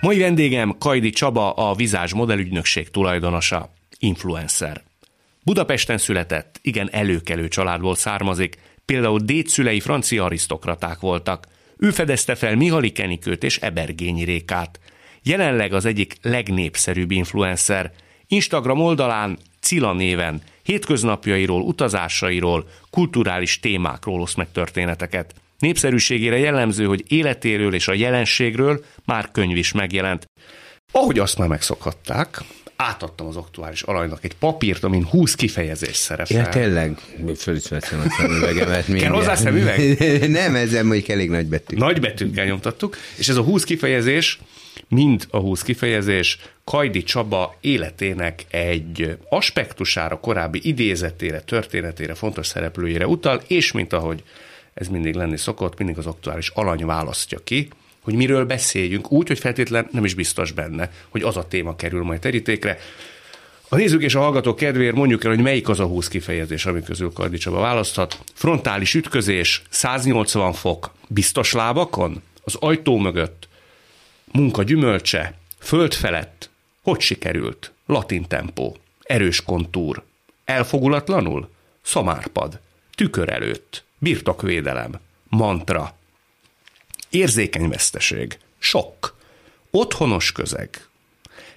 Mai vendégem Kajdi Csaba, a Vizás modellügynökség tulajdonosa, influencer. Budapesten született, igen előkelő családból származik, például dédszülei francia arisztokraták voltak. Ő fedezte fel Mihali Kenikőt és Ebergényi Rékát. Jelenleg az egyik legnépszerűbb influencer. Instagram oldalán Cila néven hétköznapjairól, utazásairól, kulturális témákról osz meg történeteket. Népszerűségére jellemző, hogy életéről és a jelenségről már könyv is megjelent. Ahogy azt már megszokhatták, átadtam az aktuális alanynak egy papírt, amin 20 kifejezés szerepel. Ja, tényleg, föl is veszem a szemüvegemet. Kell hozzá szemüveg? Nem, ezzel mondjuk elég nagy betű. Nagy betűkkel nyomtattuk, és ez a 20 kifejezés, mind a 20 kifejezés Kajdi Csaba életének egy aspektusára, korábbi idézetére, történetére, fontos szereplőjére utal, és mint ahogy ez mindig lenni szokott, mindig az aktuális alany választja ki, hogy miről beszéljünk, úgy, hogy feltétlen nem is biztos benne, hogy az a téma kerül majd terítékre. A nézők és a hallgatók kedvéért mondjuk el, hogy melyik az a 20 kifejezés, ami közül Kardi Csaba választhat. Frontális ütközés, 180 fok, biztos lábakon, az ajtó mögött, munka gyümölcse, föld felett, hogy sikerült, latin tempó, erős kontúr, elfogulatlanul, szamárpad, tükör előtt, birtokvédelem, mantra, érzékeny veszteség, sok, otthonos közeg,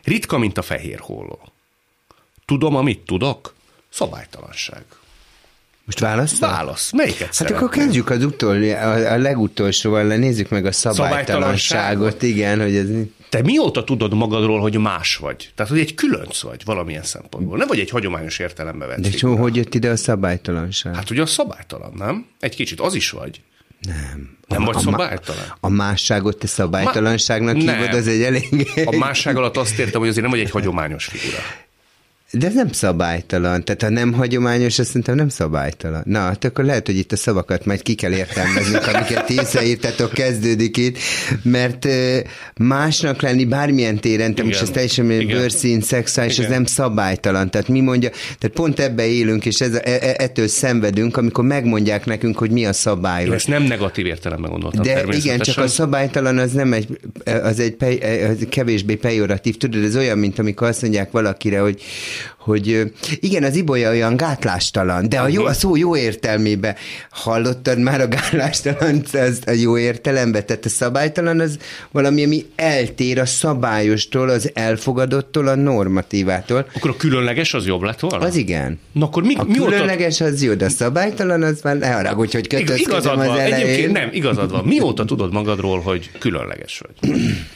ritka, mint a fehér hóló. Tudom, amit tudok, szabálytalanság. Most válasz? Válasz. Melyiket Hát szeretnél? akkor kezdjük az utol, a, a legutolsóval, le nézzük meg a szabálytalanságot, igen, hogy ez... Te mióta tudod magadról, hogy más vagy? Tehát, hogy egy különc vagy valamilyen szempontból. Nem vagy egy hagyományos értelembe vett De csó, hogy jött ide a szabálytalanság? Hát ugye a szabálytalan, nem? Egy kicsit az is vagy. nem. Nem a, vagy a, szabálytalan? A másságot te szabálytalanságnak Ma- hívod, nem. az egy elég... A másság alatt azt értem, hogy azért nem vagy egy hagyományos figura. De ez nem szabálytalan. Tehát ha nem hagyományos, azt szerintem nem szabálytalan. Na, hát akkor lehet, hogy itt a szavakat majd ki kell értelmeznünk, amiket ti összeírtatok, kezdődik itt, mert másnak lenni bármilyen téren, te most ez teljesen bőrszín, szexuális, ez Igen. nem szabálytalan. Tehát mi mondja, tehát pont ebbe élünk, és ez, e, e, ettől szenvedünk, amikor megmondják nekünk, hogy mi a Én szabályos. ezt nem negatív értelemben gondoltam De igen, csak a szabálytalan az nem egy, az egy pej, az kevésbé pejoratív. Tudod, ez olyan, mint amikor azt mondják valakire, hogy, hogy igen, az ibolya olyan gátlástalan, de a, jó, a szó jó értelmébe. Hallottad már a gátlástalan az a jó értelembe? Tehát a szabálytalan az valami, ami eltér a szabályostól, az elfogadottól, a normatívától. Akkor a különleges az jobb lett volna? Az igen. Na akkor mi, A mióta... különleges az jó, de a szabálytalan az már ne haragudj, hogy kötözködöm Igazad az van, elején. egyébként nem, igazad van. Mióta tudod magadról, hogy különleges vagy?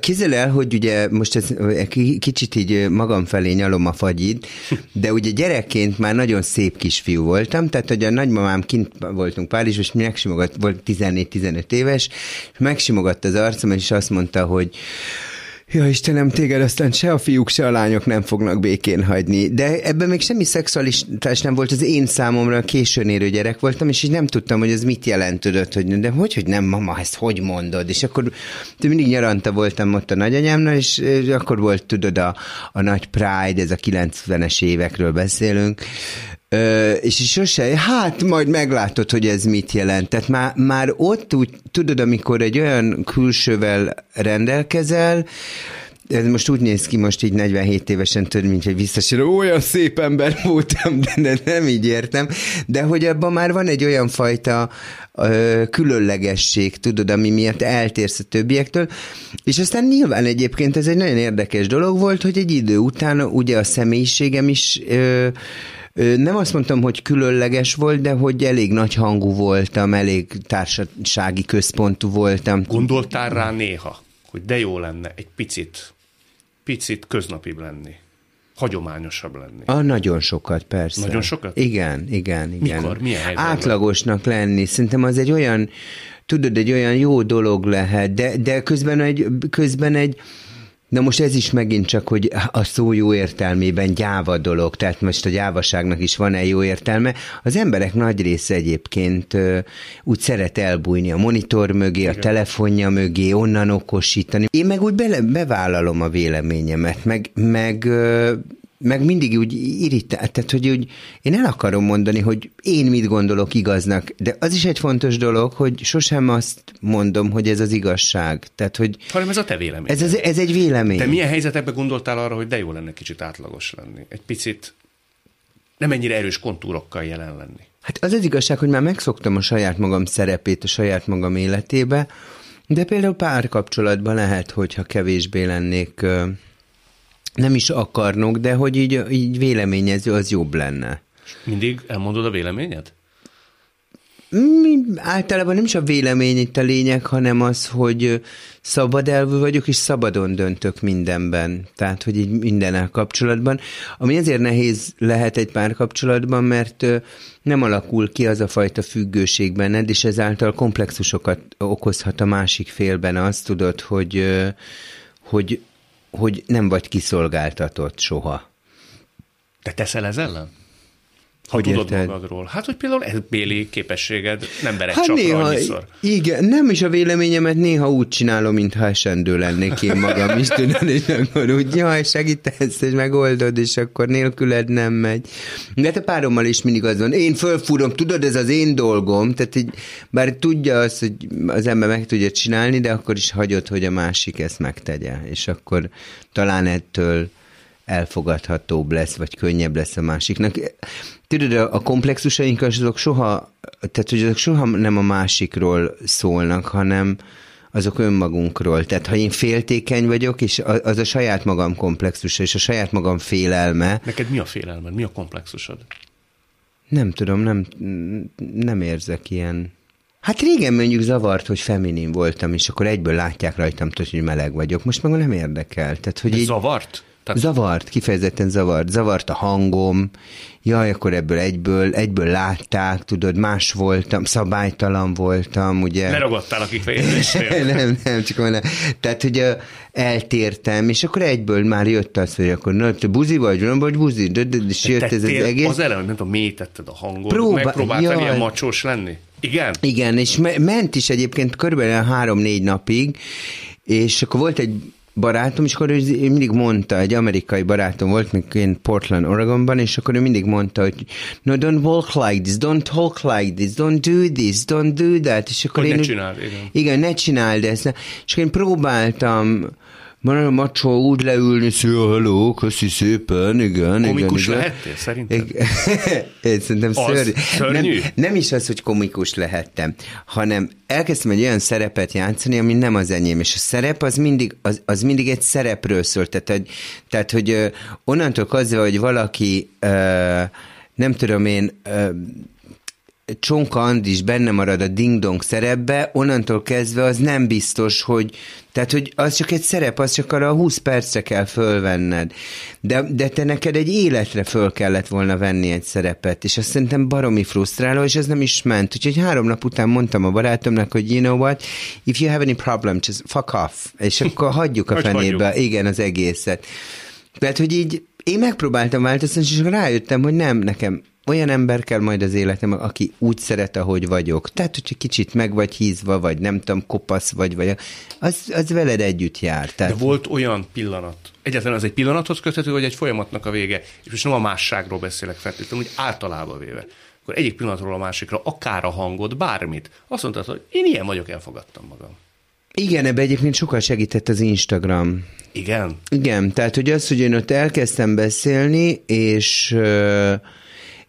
Képzeld el, hogy ugye most ez ki- kicsit így magam felé nyalom a fagyid, de ugye gyerekként már nagyon szép kisfiú voltam, tehát hogy a nagymamám kint voltunk Párizsban, és megsimogat, volt 14-15 éves, és megsimogatta az arcom, és azt mondta, hogy Ja, Istenem, téged aztán se a fiúk, se a lányok nem fognak békén hagyni. De ebben még semmi szexualitás nem volt, az én számomra későn érő gyerek voltam, és így nem tudtam, hogy ez mit jelentődött, hogy de hogy, hogy nem, mama, ezt hogy mondod? És akkor de mindig nyaranta voltam ott a nagyanyámnál, és, és akkor volt, tudod, a, a nagy Pride, ez a 90-es évekről beszélünk, Ö, és sose, hát majd meglátod, hogy ez mit jelent. Tehát már, már ott úgy, tudod, amikor egy olyan külsővel rendelkezel, ez most úgy néz ki most így 47 évesen tudod, mint hogy visszasír, olyan szép ember voltam, de, de nem így értem, de hogy abban már van egy olyan fajta ö, különlegesség, tudod, ami miatt eltérsz a többiektől, és aztán nyilván egyébként ez egy nagyon érdekes dolog volt, hogy egy idő után ugye a személyiségem is Ö, Nem azt mondtam, hogy különleges volt, de hogy elég nagy hangú voltam, elég társasági központú voltam. Gondoltál rá néha, hogy de jó lenne egy picit, picit köznapibb lenni, hagyományosabb lenni. Ah, nagyon sokat, persze. Nagyon sokat? Igen, igen, igen. Mikor? Milyen? Átlagosnak lenni. Szerintem az egy olyan, tudod, egy olyan jó dolog lehet, de, de közben egy, közben egy Na most ez is megint csak, hogy a szó jó értelmében gyáva dolog, tehát most a gyávaságnak is van-e jó értelme. Az emberek nagy része egyébként úgy szeret elbújni a monitor mögé, Igen. a telefonja mögé, onnan okosítani. Én meg úgy bele, bevállalom a véleményemet, meg, meg meg mindig úgy irritál, tehát hogy úgy, én el akarom mondani, hogy én mit gondolok igaznak, de az is egy fontos dolog, hogy sosem azt mondom, hogy ez az igazság. Tehát, hogy Hanem ez a te vélemény. Ez, ez, ez egy vélemény. Te milyen helyzetekben gondoltál arra, hogy de jó lenne kicsit átlagos lenni? Egy picit nem ennyire erős kontúrokkal jelen lenni. Hát az az igazság, hogy már megszoktam a saját magam szerepét a saját magam életébe, de például párkapcsolatban lehet, hogyha kevésbé lennék nem is akarnok, de hogy így, így véleményező, az jobb lenne. Mindig elmondod a véleményed? Mi, általában nem is a vélemény itt a lényeg, hanem az, hogy szabad elvű vagyok, és szabadon döntök mindenben. Tehát, hogy így mindennel kapcsolatban. Ami ezért nehéz lehet egy párkapcsolatban, mert nem alakul ki az a fajta függőség benned, és ezáltal komplexusokat okozhat a másik félben. Azt tudod, hogy, hogy hogy nem vagy kiszolgáltatott soha. Te teszel ez ellen? Ha hogy tudod érted? magadról. Hát, hogy például ez béli képességed nem vered hát csak néha, annyiszor. Igen, nem is a véleményemet néha úgy csinálom, mintha esendő lennék én magam is, tudod, és akkor úgy, jaj, segítesz, és megoldod, és akkor nélküled nem megy. De te párommal is mindig az van, én fölfúrom, tudod, ez az én dolgom, tehát így, bár tudja azt, hogy az ember meg tudja csinálni, de akkor is hagyod, hogy a másik ezt megtegye, és akkor talán ettől elfogadhatóbb lesz, vagy könnyebb lesz a másiknak. Tudod, a komplexusaink azok soha, tehát hogy azok soha nem a másikról szólnak, hanem azok önmagunkról. Tehát ha én féltékeny vagyok, és az a saját magam komplexusa, és a saját magam félelme. Neked mi a félelmed? Mi a komplexusod? Nem tudom, nem, nem érzek ilyen. Hát régen mondjuk zavart, hogy feminin voltam, és akkor egyből látják rajtam, hogy meleg vagyok. Most meg nem érdekel. Tehát, hogy így... zavart? Tehát... Zavart, kifejezetten zavart. Zavart a hangom, jaj, akkor ebből egyből, egyből látták, tudod, más voltam, szabálytalan voltam, ugye. Leragadtál a kifejezésnél. nem, nem, csak mondom. Tehát, hogy eltértem, és akkor egyből már jött az, hogy akkor na, te buzi vagy, nem vagy buzi, de, de, de és jött ez az egész. Az ellen, nem tudom, mélyítetted a hangot, Próba... megpróbáltál ilyen macsós lenni? Igen? Igen, és me- ment is egyébként körülbelül három-négy napig, és akkor volt egy barátom, és akkor ő mindig mondta, egy amerikai barátom volt, még én Portland, Oregonban, és akkor ő mindig mondta, hogy no, don't walk like this, don't talk like this, don't do this, don't do that. És akkor hogy én, ne csináld, igen. Igen, ne csináld ezt. És akkor én próbáltam van a macsó úgy leülni, szia, hello, köszi szépen, igen, komikus igen. lehettél, szerintem? Én szerintem szörnyű. Nem, nem is az, hogy komikus lehettem, hanem elkezdtem egy olyan szerepet játszani, ami nem az enyém, és a szerep az mindig, az, az mindig egy szerepről szól, tehát, hogy, tehát, hogy onnantól kezdve, hogy valaki nem tudom én, Csonka Andis benne marad a ding-dong szerepbe, onnantól kezdve az nem biztos, hogy tehát, hogy az csak egy szerep, az csak arra a 20 percre kell fölvenned. De, de te neked egy életre föl kellett volna venni egy szerepet, és azt szerintem baromi frusztráló, és ez nem is ment. Úgyhogy három nap után mondtam a barátomnak, hogy you know what, if you have any problem, just fuck off. És akkor hagyjuk a fenébe, igen, az egészet. Tehát, hogy így én megpróbáltam változtatni, és rájöttem, hogy nem, nekem olyan ember kell majd az életem, aki úgy szeret, ahogy vagyok. Tehát, hogyha kicsit meg vagy hízva, vagy nem tudom, kopasz vagy, vagy az, az veled együtt jár. Tehát... De volt olyan pillanat, egyetlen az egy pillanathoz köthető, vagy egy folyamatnak a vége, és most nem a másságról beszélek feltétlenül, úgy általában véve. Akkor egyik pillanatról a másikra, akár a hangod, bármit, azt mondtad, hogy én ilyen vagyok, elfogadtam magam. Igen, ebbe egyébként sokat segített az Instagram. Igen? Igen, tehát hogy az, hogy én ott elkezdtem beszélni, és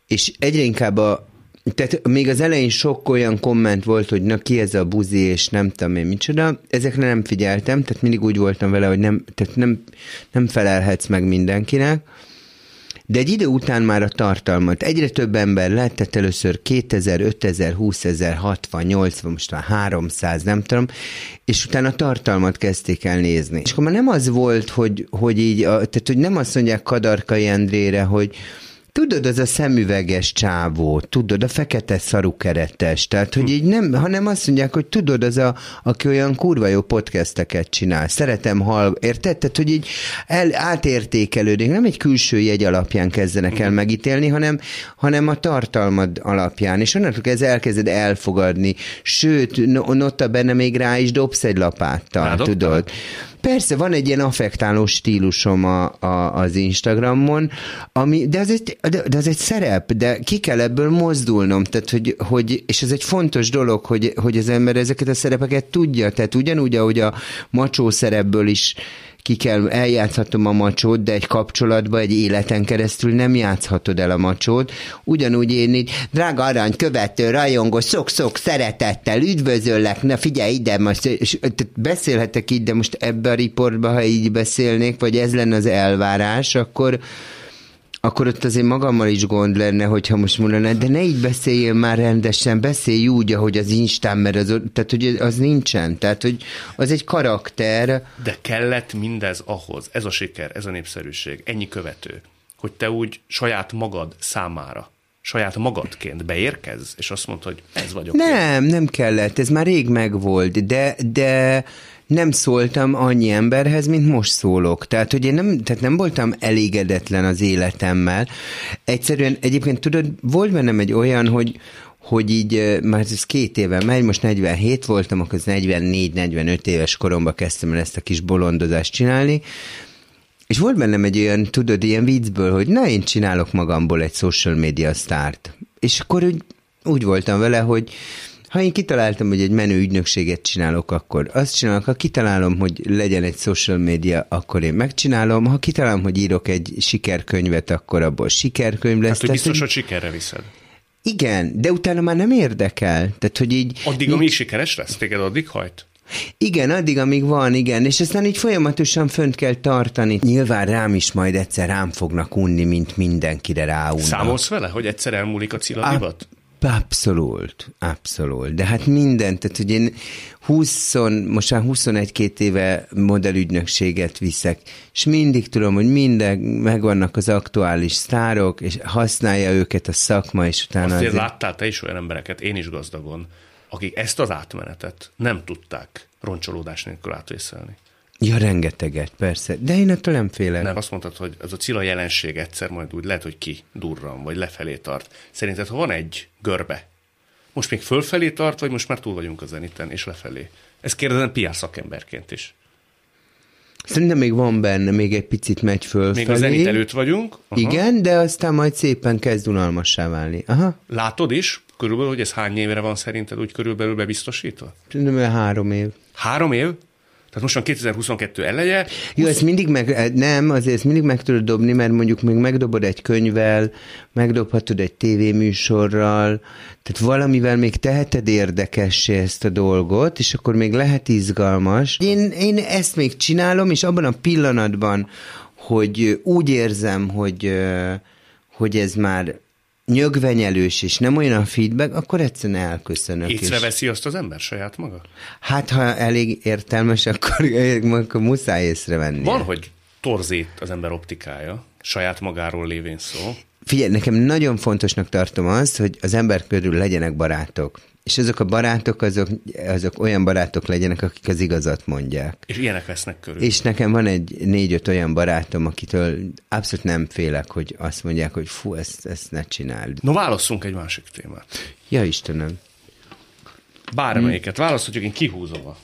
és egyre inkább a, tehát még az elején sok olyan komment volt, hogy na ki ez a buzi, és nem tudom én micsoda, ezekre nem figyeltem, tehát mindig úgy voltam vele, hogy nem, tehát nem, nem felelhetsz meg mindenkinek, de egy idő után már a tartalmat, egyre több ember lett, tehát először 2000, 5000, 20 ezer, 60, 80, most már 300, nem tudom, és utána a tartalmat kezdték el nézni. És akkor már nem az volt, hogy, hogy így, tehát hogy nem azt mondják Kadarkai Endrére, hogy tudod, az a szemüveges csávó, tudod, a fekete szarú keretes, tehát, hogy így nem, hanem azt mondják, hogy tudod, az a, aki olyan kurva jó podcasteket csinál, szeretem hall, érted? Tehát, hogy így el, átértékelődik, nem egy külső jegy alapján kezdenek el megítélni, hanem, hanem a tartalmad alapján, és onnantól kezdve elkezded elfogadni, sőt, notta benne még rá is dobsz egy lapáttal, Rádobtál? tudod? Persze, van egy ilyen affektáló stílusom a, a, az Instagramon, ami, de, az egy, de, de az egy szerep, de ki kell ebből mozdulnom, tehát, hogy, hogy, és ez egy fontos dolog, hogy, hogy az ember ezeket a szerepeket tudja, tehát ugyanúgy, ahogy a macsó szerepből is ki kell, eljátszhatom a macsót, de egy kapcsolatban, egy életen keresztül nem játszhatod el a macsót. Ugyanúgy én így, drága arany, követő, rajongó, sok-sok szeretettel, üdvözöllek, na figyelj ide, most beszélhetek így, de most ebbe a riportba, ha így beszélnék, vagy ez lenne az elvárás, akkor akkor ott azért magammal is gond lenne, hogyha most mondaná, de ne így beszéljél már rendesen, beszélj úgy, ahogy az Instán, mert az, tehát, hogy az nincsen, tehát, hogy az egy karakter, De kellett mindez ahhoz, ez a siker, ez a népszerűség, ennyi követő, hogy te úgy saját magad számára, saját magadként beérkezz, és azt mondod, hogy ez vagyok. én. Nem, nem kellett, ez már rég megvolt, de, de nem szóltam annyi emberhez, mint most szólok. Tehát, hogy én nem, tehát nem voltam elégedetlen az életemmel. Egyszerűen, egyébként tudod, volt bennem egy olyan, hogy, hogy így, már ez két éve megy, most 47 voltam, akkor 44-45 éves koromban kezdtem el ezt a kis bolondozást csinálni, és volt bennem egy olyan, tudod, ilyen viccből, hogy na, én csinálok magamból egy social media sztárt. És akkor úgy, úgy voltam vele, hogy ha én kitaláltam, hogy egy menő ügynökséget csinálok, akkor azt csinálok. Ha kitalálom, hogy legyen egy social media, akkor én megcsinálom. Ha kitalálom, hogy írok egy sikerkönyvet, akkor abból sikerkönyv lesz. Hát, hogy biztos, hogy sikerre viszed. Igen, de utána már nem érdekel. Tehát, hogy így... Addig, amíg sikeres lesz, téged addig hajt? Igen, addig, amíg van, igen, és aztán így folyamatosan fönt kell tartani. Nyilván rám is majd egyszer rám fognak unni, mint mindenkire ráunnak. Számolsz vele, hogy egyszer elmúlik a ciladivat? Abszolút, abszolút. De hát mindent, tehát hogy én 20, most már 21-2 éve modellügynökséget viszek, és mindig tudom, hogy minden, megvannak az aktuális sztárok, és használja őket a szakma, és utána Azért azért... láttál te is olyan embereket, én is gazdagon, akik ezt az átmenetet nem tudták roncsolódás nélkül átvészelni. Ja, rengeteget, persze. De én ettől nem félek. Nem, azt mondtad, hogy ez a cila jelenség egyszer majd úgy lehet, hogy ki durran, vagy lefelé tart. Szerinted, ha van egy görbe, most még fölfelé tart, vagy most már túl vagyunk a zeniten, és lefelé? Ezt kérdezem PR szakemberként is. Szerintem még van benne, még egy picit megy fölfelé. Még a zenit előtt vagyunk. Aha. Igen, de aztán majd szépen kezd unalmassá válni. Aha, Látod is, körülbelül, hogy ez hány évre van szerinted úgy körülbelül bebiztosítva? szerintem három év. Három év? Tehát most van 2022 eleje, Jó, ezt mindig meg, nem, azért ezt mindig meg tudod dobni, mert mondjuk még megdobod egy könyvvel, megdobhatod egy tévéműsorral, tehát valamivel még teheted érdekessé ezt a dolgot, és akkor még lehet izgalmas. Én, én ezt még csinálom, és abban a pillanatban, hogy úgy érzem, hogy, ö, hogy ez már nyögvenyelős, és nem olyan a feedback, akkor egyszerűen elköszönök. és- észreveszi azt az ember saját maga? Hát, ha elég értelmes, akkor, akkor muszáj észrevenni. Van, hogy torzít az ember optikája, saját magáról lévén szó. Figyelj, nekem nagyon fontosnak tartom azt, hogy az ember körül legyenek barátok. És azok a barátok, azok, azok olyan barátok legyenek, akik az igazat mondják. És ilyenek vesznek körül. És nekem van egy négy-öt olyan barátom, akitől abszolút nem félek, hogy azt mondják, hogy fú, ezt, ezt ne csináld. No, válasszunk egy másik témát. Ja, Istenem. Bármelyiket. Választhatjuk, én kihúzom a-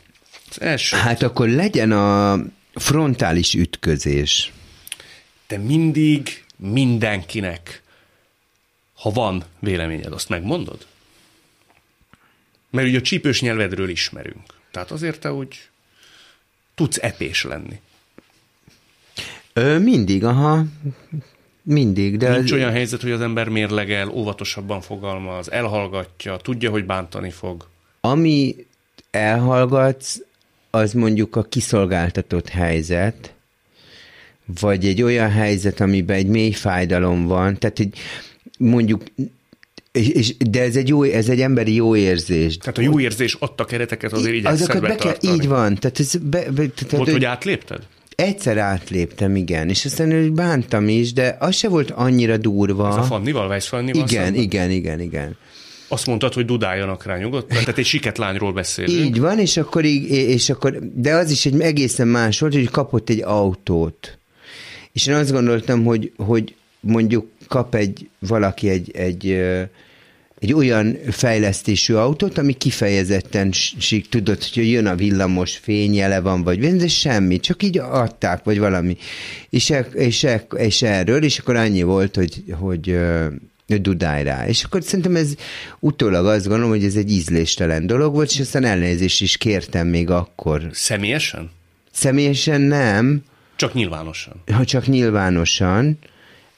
az első. Hát akkor legyen a frontális ütközés. Te mindig mindenkinek, ha van véleményed, azt megmondod? Mert ugye a csípős nyelvedről ismerünk. Tehát azért te úgy tudsz epés lenni. Ö, mindig, aha. Mindig, de... Nincs olyan helyzet, hogy az ember mérlegel, óvatosabban fogalmaz, elhallgatja, tudja, hogy bántani fog. Ami elhallgatsz, az mondjuk a kiszolgáltatott helyzet, vagy egy olyan helyzet, amiben egy mély fájdalom van, tehát egy mondjuk, és, és, de ez egy, jó, ez egy emberi jó érzés. Tehát a jó érzés adta kereteket azért igyekszel Azokat be kell, így van. Tehát ez be, be, tehát, Volt, hogy- átlépted? Egyszer átléptem, igen, és aztán bántam is, de az se volt annyira durva. Ez a Fannival, Weiss Fannival Igen, szemben? igen, igen, igen. Azt mondtad, hogy dudáljanak rá nyugodtan? Tehát egy siketlányról beszélünk. Így van, és akkor, így, és akkor, de az is egy egészen más volt, hogy kapott egy autót. És én azt gondoltam, hogy, hogy mondjuk kap egy valaki egy, egy, egy olyan fejlesztésű autót, ami kifejezetten sík, tudod, hogy jön a villamos fényjele van, vagy de semmi, csak így adták, vagy valami. És, e, és, e, és erről, és akkor annyi volt, hogy, hogy dudálj rá. És akkor szerintem ez utólag azt gondolom, hogy ez egy ízléstelen dolog volt, és aztán elnézést is kértem még akkor. Személyesen? Személyesen nem, Csak nyilvánosan. ha csak nyilvánosan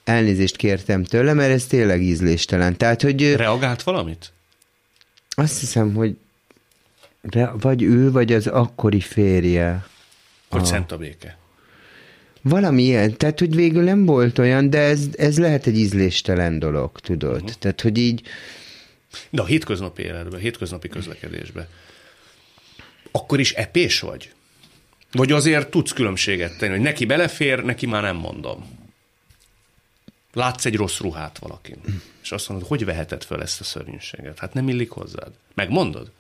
elnézést kértem tőle, mert ez tényleg ízléstelen. Tehát, hogy Reagált valamit? azt hiszem, hogy re- vagy ő, vagy az akkori férje. Hogy szent a béke. Valami ilyen, tehát hogy végül nem volt olyan, de ez, ez lehet egy ízléstelen dolog, tudod? Uh-huh. Tehát, hogy így, De a hétköznapi életben, a hétköznapi közlekedésben, akkor is epés vagy? Vagy azért tudsz különbséget tenni, hogy neki belefér, neki már nem mondom. Látsz egy rossz ruhát valakin, és azt mondod, hogy veheted föl ezt a szörnyűséget? Hát nem illik hozzád. Megmondod?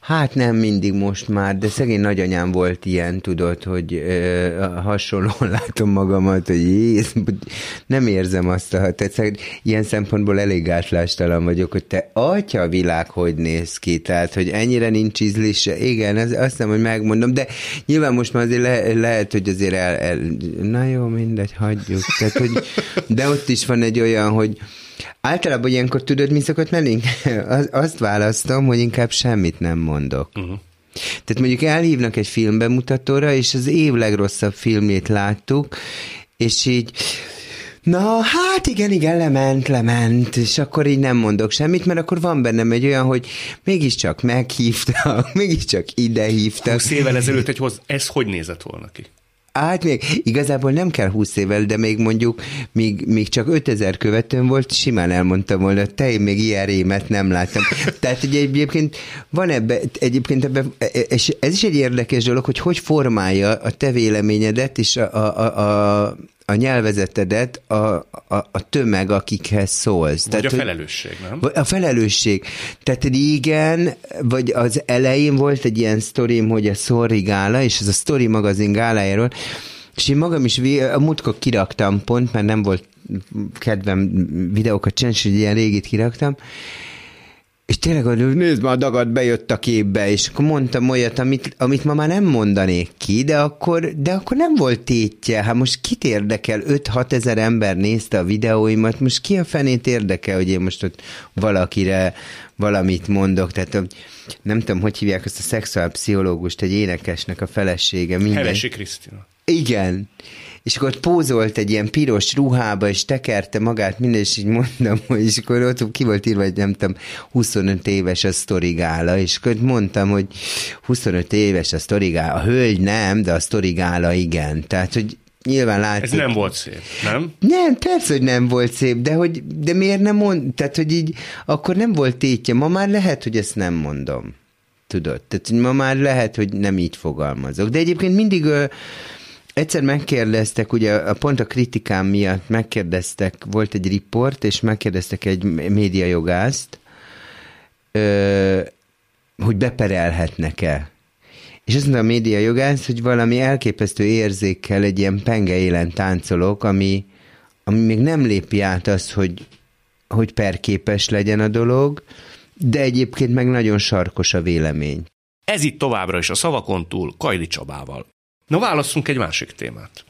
Hát nem mindig most már, de szegény nagyanyám volt ilyen, tudod, hogy ö, hasonlóan látom magamat, hogy jéz, nem érzem azt a tehát ilyen szempontból elég gátlástalan vagyok, hogy te atya világ hogy néz ki, tehát hogy ennyire nincs ízlése. Igen, ez, azt hiszem, hogy megmondom, de nyilván most már azért le, lehet, hogy azért el, el, na jó, mindegy, hagyjuk. Tehát, hogy, de ott is van egy olyan, hogy Általában ilyenkor tudod, mi szokott menni? Az- Azt választom, hogy inkább semmit nem mondok. Uh-huh. Tehát mondjuk elhívnak egy filmbemutatóra, és az év legrosszabb filmét láttuk, és így Na, hát igen, igen, lement, lement, és akkor így nem mondok semmit, mert akkor van bennem egy olyan, hogy mégiscsak meghívtak, mégiscsak ide hívtak. 20 évvel ezelőtt egy hoz, ez hogy nézett volna ki? Hát még igazából nem kell 20 évvel, de még mondjuk, még, még csak 5000 követőm volt, simán elmondtam volna, te én még ilyen rémet nem láttam. Tehát ugye egyébként van ebbe, egyébként ebbe, és ez is egy érdekes dolog, hogy hogy formálja a te véleményedet és a, a, a a nyelvezetedet a, a, a tömeg, akikhez szólsz. Vagy a hogy- felelősség, nem? A felelősség. Tehát régen, vagy az elején volt egy ilyen sztorim, hogy a Sorry Gála, és ez a Story magazin gálájáról, és én magam is a múltkor kiraktam pont, mert nem volt kedvem videókat csinálni, és ilyen régit kiraktam, és tényleg, hogy nézd már, a dagad bejött a képbe, és akkor mondtam olyat, amit, amit ma már nem mondanék ki, de akkor, de akkor nem volt tétje. Hát most kit érdekel? 5-6 ezer ember nézte a videóimat, most ki a fenét érdekel, hogy én most ott valakire valamit mondok, tehát nem tudom, hogy hívják azt a szexuálpszichológust, egy énekesnek a felesége. Minden. Hevesi Krisztina. Igen. És akkor pózolt egy ilyen piros ruhába, és tekerte magát minden, és így mondtam, hogy és akkor ott ki volt írva, hogy nem tudom, 25 éves a sztorigála, és akkor mondtam, hogy 25 éves a sztorigála, a hölgy nem, de a sztorigála igen. Tehát, hogy nyilván látszik. Ez nem volt szép, nem? Nem, persze, hogy nem volt szép, de, hogy, de miért nem mond, tehát, hogy így, akkor nem volt tétje. Ma már lehet, hogy ezt nem mondom. Tudod? Tehát, ma már lehet, hogy nem így fogalmazok. De egyébként mindig egyszer megkérdeztek, ugye a- pont a kritikám miatt megkérdeztek, volt egy riport, és megkérdeztek egy médiajogászt, ö, hogy beperelhetnek-e. És azt mondta a média jogász, hogy valami elképesztő érzékkel egy ilyen penge élen táncolok, ami, ami még nem lépi át azt, hogy, hogy perképes legyen a dolog, de egyébként meg nagyon sarkos a vélemény. Ez itt továbbra is a szavakon túl Kajli Csabával. Na válasszunk egy másik témát.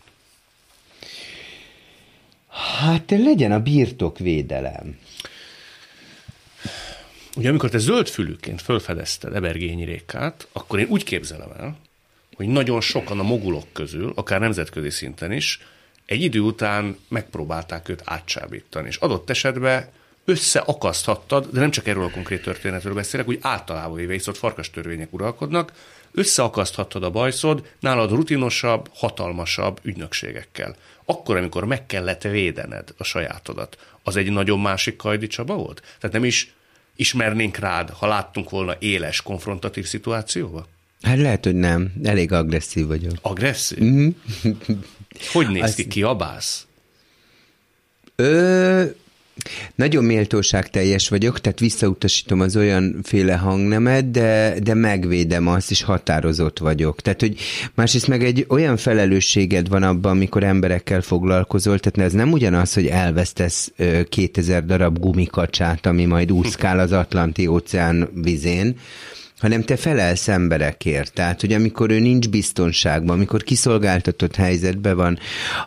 Hát legyen a birtokvédelem. Ugye amikor te zöldfülűként fölfedezted Ebergényi Rékát, akkor én úgy képzelem el, hogy nagyon sokan a mogulok közül, akár nemzetközi szinten is, egy idő után megpróbálták őt átsábítani, és adott esetben összeakaszthattad, de nem csak erről a konkrét történetről beszélek, úgy általában véve is ott farkas törvények uralkodnak, összeakaszthattad a bajszod nálad rutinosabb, hatalmasabb ügynökségekkel. Akkor, amikor meg kellett védened a sajátodat, az egy nagyon másik Kajdi Csaba volt? Tehát nem is ismernénk rád, ha láttunk volna éles, konfrontatív szituációba? Hát lehet, hogy nem. Elég agresszív vagyok. Agresszív? Mm-hmm. Hogy néz Azt... ki? Kiabálsz? Ö, nagyon méltóságteljes vagyok, tehát visszautasítom az olyan féle hangnemet, de, de megvédem azt, és határozott vagyok. Tehát, hogy másrészt meg egy olyan felelősséged van abban, amikor emberekkel foglalkozol, tehát ez nem ugyanaz, hogy elvesztesz 2000 darab gumikacsát, ami majd úszkál az Atlanti óceán vizén, hanem te felelsz emberekért. Tehát, hogy amikor ő nincs biztonságban, amikor kiszolgáltatott helyzetben van,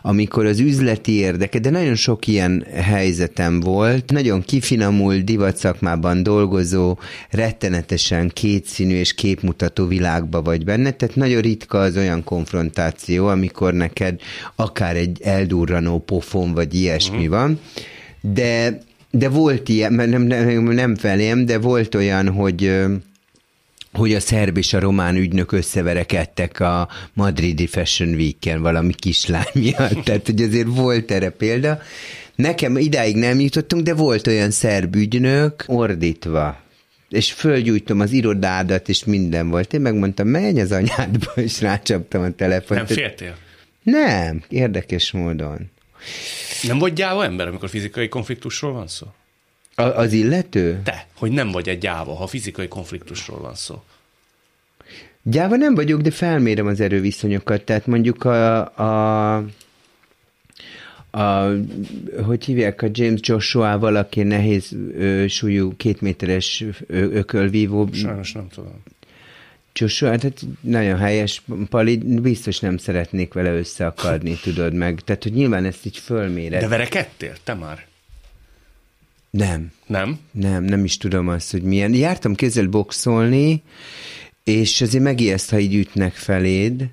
amikor az üzleti érdeke, de nagyon sok ilyen helyzetem volt, nagyon kifinomult divatszakmában dolgozó, rettenetesen kétszínű és képmutató világba vagy benne, tehát nagyon ritka az olyan konfrontáció, amikor neked akár egy eldurranó pofon vagy ilyesmi uh-huh. van, de de volt ilyen, nem, nem, nem felém, de volt olyan, hogy hogy a szerb és a román ügynök összeverekedtek a madridi Fashion Week-en valami kislány miatt. Tehát, hogy azért volt erre példa. Nekem idáig nem jutottunk, de volt olyan szerb ügynök ordítva és fölgyújtom az irodádat, és minden volt. Én megmondtam, menj az anyádba, és rácsaptam a telefont. Nem féltél? Nem, érdekes módon. Nem vagy gyáva ember, amikor fizikai konfliktusról van szó? A, az illető? Te, hogy nem vagy egy gyáva, ha fizikai konfliktusról van szó. Gyáva nem vagyok, de felmérem az erőviszonyokat. Tehát mondjuk a, a a, hogy hívják a James Joshua valaki nehéz ö, súlyú kétméteres ökölvívó. Sajnos nem tudom. Joshua, tehát nagyon helyes, Pali, biztos nem szeretnék vele összeakadni, tudod meg. Tehát, hogy nyilván ezt így fölméred. De verekedtél, te már? Nem. Nem? Nem, nem is tudom azt, hogy milyen. Jártam kézzel boxolni, és azért megijeszt, ha így ütnek feléd,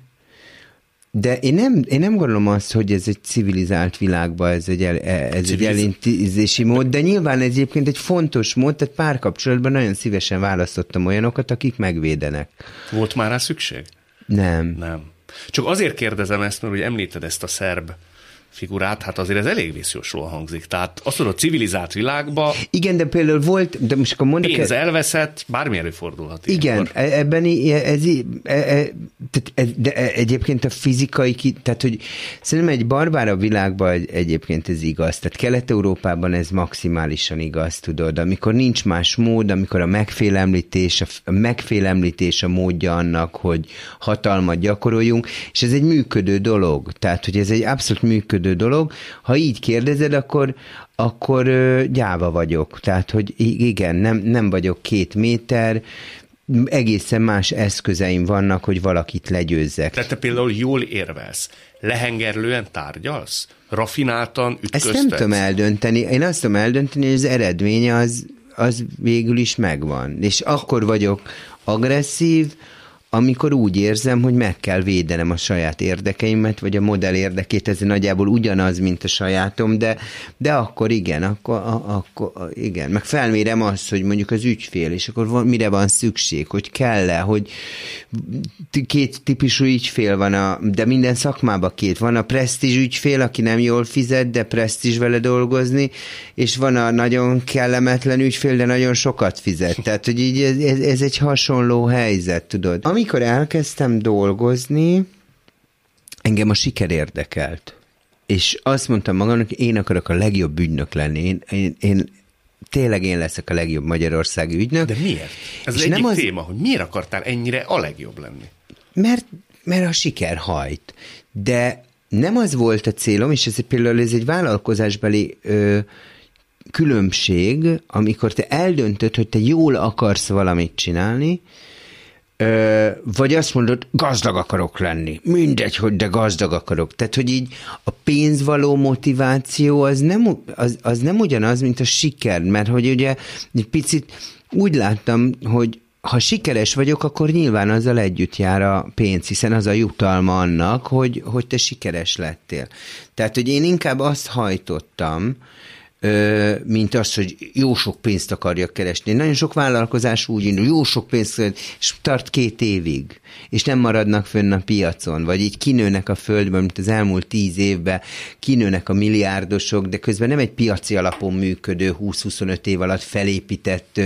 de én nem, én nem gondolom azt, hogy ez egy civilizált világban, ez egy, el, ez egy elintézési mód, de nyilván ez egyébként egy fontos mód, tehát párkapcsolatban nagyon szívesen választottam olyanokat, akik megvédenek. Volt már rá szükség? Nem. Nem. Csak azért kérdezem ezt, mert hogy említed ezt a szerb figurát, hát azért ez elég vészjóslóan hangzik. Tehát azt mondod, civilizált világba... Igen, de például volt, de most akkor mondok... Pénz el... elveszett, bármi előfordulhat. Igen, ilyenkor. E- ebben ez, ez, ez, de egyébként a fizikai, tehát hogy szerintem egy barbára világban egyébként ez igaz. Tehát Kelet-Európában ez maximálisan igaz, tudod. Amikor nincs más mód, amikor a megfélemlítés, a megfélemlítés a módja annak, hogy hatalmat gyakoroljunk, és ez egy működő dolog. Tehát, hogy ez egy abszolút működő működő dolog. Ha így kérdezed, akkor, akkor gyáva vagyok. Tehát, hogy igen, nem, nem vagyok két méter, egészen más eszközeim vannak, hogy valakit legyőzzek. Tehát te például jól érvelsz, lehengerlően tárgyalsz, rafináltan ütköztetsz? Ezt nem tudom eldönteni. Én azt tudom eldönteni, hogy az eredménye az, az végül is megvan. És akkor vagyok agresszív, amikor úgy érzem, hogy meg kell védenem a saját érdekeimet, vagy a modell érdekét, ez nagyjából ugyanaz, mint a sajátom, de, de akkor igen, akkor, akkor igen. Meg felmérem azt, hogy mondjuk az ügyfél, és akkor van, mire van szükség, hogy kell-e, hogy két típusú ügyfél van, a, de minden szakmában két. Van a presztízs ügyfél, aki nem jól fizet, de presztízs vele dolgozni, és van a nagyon kellemetlen ügyfél, de nagyon sokat fizet. Tehát, hogy így ez, ez, ez egy hasonló helyzet, tudod. Ami amikor elkezdtem dolgozni, engem a siker érdekelt. És azt mondtam magamnak, én akarok a legjobb ügynök lenni. Én, én, én tényleg én leszek a legjobb magyarországi ügynök. De miért? Ez és az egyik az... téma, hogy miért akartál ennyire a legjobb lenni? Mert, mert a siker hajt. De nem az volt a célom, és ez például ez egy vállalkozásbeli ö, különbség, amikor te eldöntöd, hogy te jól akarsz valamit csinálni, vagy azt mondod, gazdag akarok lenni. Mindegy, hogy de gazdag akarok. Tehát, hogy így a pénzvaló motiváció az nem, az, az nem ugyanaz, mint a siker, mert hogy ugye egy picit úgy láttam, hogy ha sikeres vagyok, akkor nyilván azzal együtt jár a pénz, hiszen az a jutalma annak, hogy, hogy te sikeres lettél. Tehát, hogy én inkább azt hajtottam, mint az, hogy jó sok pénzt akarjak keresni. Nagyon sok vállalkozás úgy indul, jó sok pénzt, és tart két évig, és nem maradnak fönn a piacon, vagy így kinőnek a földben, mint az elmúlt tíz évben kinőnek a milliárdosok, de közben nem egy piaci alapon működő 20-25 év alatt felépített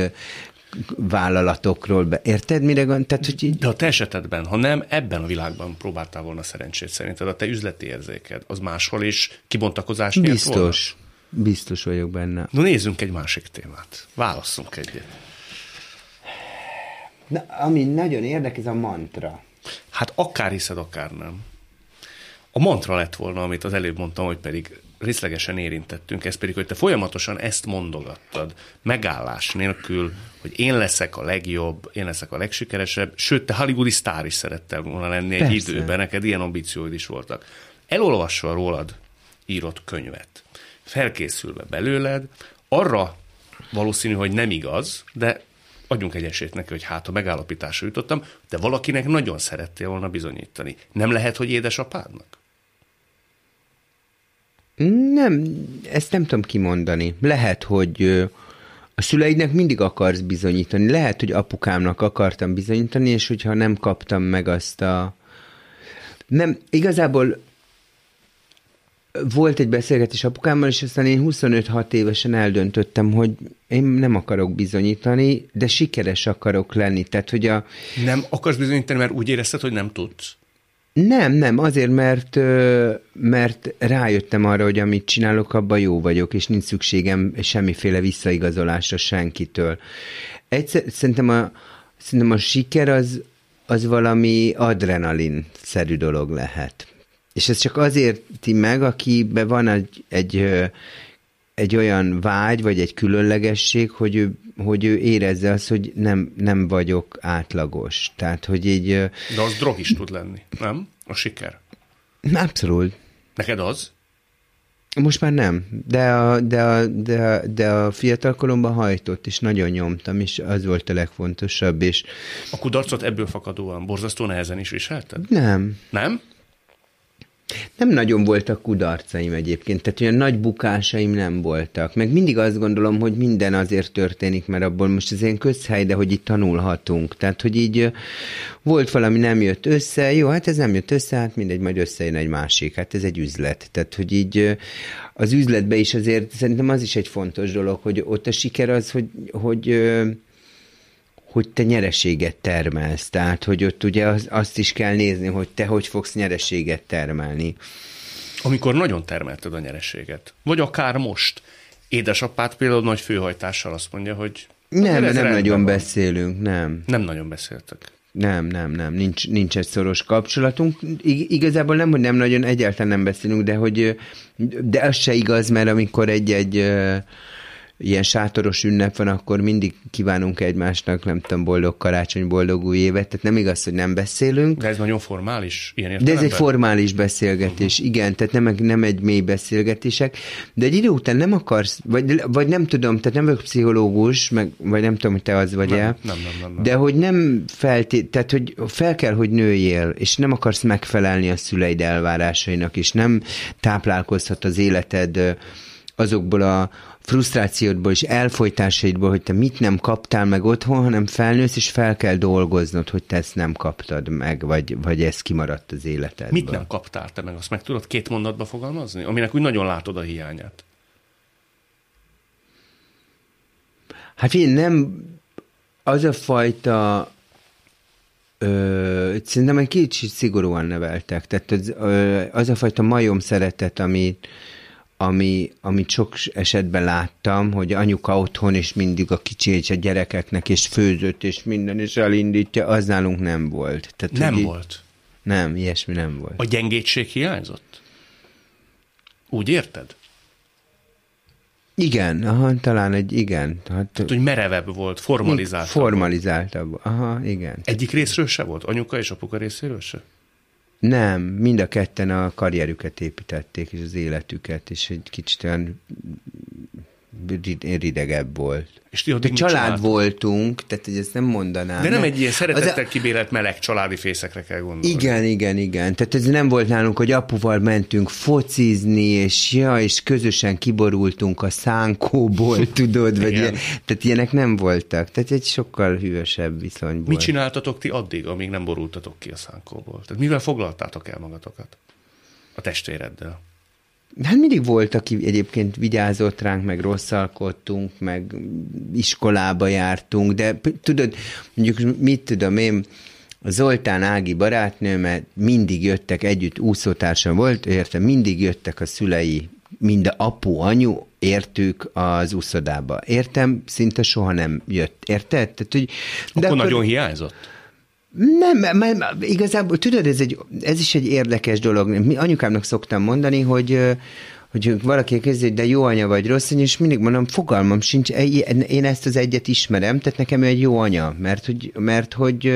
vállalatokról. Be. Érted, mire gond? Tehát, hogy így... De a te esetedben, ha nem ebben a világban próbáltál volna szerencsét szerinted, a te üzleti érzéked, az máshol is kibontakozás Biztos. Volna? Biztos vagyok benne. No nézzünk egy másik témát. Válasszunk egyet. Na, ami nagyon érdekes, ez a mantra. Hát akár hiszed, akár nem. A mantra lett volna, amit az előbb mondtam, hogy pedig részlegesen érintettünk, ez pedig, hogy te folyamatosan ezt mondogattad, megállás nélkül, hogy én leszek a legjobb, én leszek a legsikeresebb, sőt, te hollywoodi sztár is szerettel volna lenni egy Persze. időben, neked ilyen ambícióid is voltak. Elolvasva rólad írott könyvet, felkészülve belőled, arra valószínű, hogy nem igaz, de adjunk egy esélyt neki, hogy hát a megállapításra jutottam, de valakinek nagyon szerettél volna bizonyítani. Nem lehet, hogy édesapádnak? Nem, ezt nem tudom kimondani. Lehet, hogy a szüleidnek mindig akarsz bizonyítani. Lehet, hogy apukámnak akartam bizonyítani, és hogyha nem kaptam meg azt a... Nem, igazából volt egy beszélgetés apukámmal, és aztán én 25-6 évesen eldöntöttem, hogy én nem akarok bizonyítani, de sikeres akarok lenni. Tehát, hogy a... Nem akarsz bizonyítani, mert úgy érezted, hogy nem tudsz? Nem, nem, azért, mert, mert rájöttem arra, hogy amit csinálok, abban jó vagyok, és nincs szükségem semmiféle visszaigazolásra senkitől. Egyszer, szerintem, a, szerintem a siker az, az valami adrenalin-szerű dolog lehet. És ez csak azért ti meg, akiben van egy, egy, egy olyan vágy, vagy egy különlegesség, hogy ő, hogy ő érezze azt, hogy nem, nem vagyok átlagos. Tehát, hogy egy... ö, De az drog is tud lenni, nem? A siker. Abszolút. Neked az? Most már nem, de a, de a, de a, de a fiatalkoromban hajtott, és nagyon nyomtam, és az volt a legfontosabb, és A kudarcot ebből fakadóan borzasztó nehezen is viselted? nem, Nem? Nem nagyon voltak kudarcaim egyébként, tehát olyan nagy bukásaim nem voltak. Meg mindig azt gondolom, hogy minden azért történik, mert abból most ez ilyen közhely, de hogy itt tanulhatunk. Tehát, hogy így volt valami nem jött össze, jó, hát ez nem jött össze, hát mindegy, majd összejön egy másik. Hát ez egy üzlet. Tehát, hogy így az üzletbe is azért szerintem az is egy fontos dolog, hogy ott a siker az, hogy, hogy hogy te nyereséget termelsz. Tehát, hogy ott ugye az, azt is kell nézni, hogy te hogy fogsz nyereséget termelni. Amikor nagyon termelted a nyereséget. Vagy akár most. Édesapád például nagy főhajtással azt mondja, hogy Nem, nem nagyon van. beszélünk, nem. Nem nagyon beszéltek. Nem, nem, nem, nincs, nincs egy szoros kapcsolatunk. I- igazából nem, hogy nem nagyon, egyáltalán nem beszélünk, de hogy, de az se igaz, mert amikor egy-egy ilyen sátoros ünnep van, akkor mindig kívánunk egymásnak, nem tudom, boldog karácsony, boldog új évet, tehát nem igaz, hogy nem beszélünk. De ez nagyon formális, ilyen De ez értelemben? egy formális beszélgetés, uh-huh. igen, tehát nem, nem egy mély beszélgetések, de egy idő után nem akarsz, vagy, vagy nem tudom, tehát nem vagyok pszichológus, meg, vagy nem tudom, hogy te az vagy Nem, nem, nem, nem, nem. de hogy nem feltét, tehát hogy fel kell, hogy nőjél, és nem akarsz megfelelni a szüleid elvárásainak, és nem táplálkozhat az életed azokból a frusztrációdból és elfolytásaidból, hogy te mit nem kaptál meg otthon, hanem felnősz, és fel kell dolgoznod, hogy te ezt nem kaptad meg, vagy, vagy ez kimaradt az életedből. Mit nem kaptál te meg? Azt meg tudod két mondatba fogalmazni? Aminek úgy nagyon látod a hiányát. Hát figyelj, nem az a fajta Ö, szerintem egy kicsit szigorúan neveltek. Tehát az, ö, az a fajta majom szeretet, ami, ami, amit sok esetben láttam, hogy anyuka otthon, és mindig a kicsi és a gyerekeknek, és főzött, és minden, és elindítja, az nálunk nem volt. Tehát, Nem volt. Nem, ilyesmi nem volt. A gyengétség hiányzott? Úgy érted? Igen, aha, talán egy igen. Hát, Tehát, hogy merevebb volt, formalizáltabb. Formalizáltabb. Aha, igen. Egyik részről se volt? Anyuka és apuka részéről se? Nem, mind a ketten a karrierüket építették, és az életüket, és egy kicsit olyan rid- ridegebb volt. És ti De család voltunk, tehát hogy ezt nem mondanám. De nem egy ilyen szeretettel a- kibélelt meleg családi fészekre kell gondolni. Igen, igen, igen. Tehát ez nem volt nálunk, hogy apuval mentünk focizni, és ja, és közösen kiborultunk a szánkóból, tudod, vagy ilyen. Tehát ilyenek nem voltak. Tehát egy sokkal hűvösebb viszony volt. Mit csináltatok ti addig, amíg nem borultatok ki a szánkóból? Tehát mivel foglaltátok el magatokat? A testvéreddel. Hát mindig volt, aki egyébként vigyázott ránk, meg rosszalkodtunk, meg iskolába jártunk, de tudod, mondjuk mit tudom én, a Zoltán Ági barátnőmet mindig jöttek együtt, úszótársam volt, értem, mindig jöttek a szülei, mind a apu, anyu, értük az úszodába. Értem, szinte soha nem jött. Érted? Tehát, hogy, de akkor, akkor nagyon hiányzott? Nem, mert igazából tudod, ez, egy, ez is egy érdekes dolog. Mi anyukámnak szoktam mondani, hogy hogy valaki kezdi, de jó anya vagy rossz anya, és mindig mondom, fogalmam sincs, én ezt az egyet ismerem, tehát nekem ő egy jó anya, mert hogy, mert hogy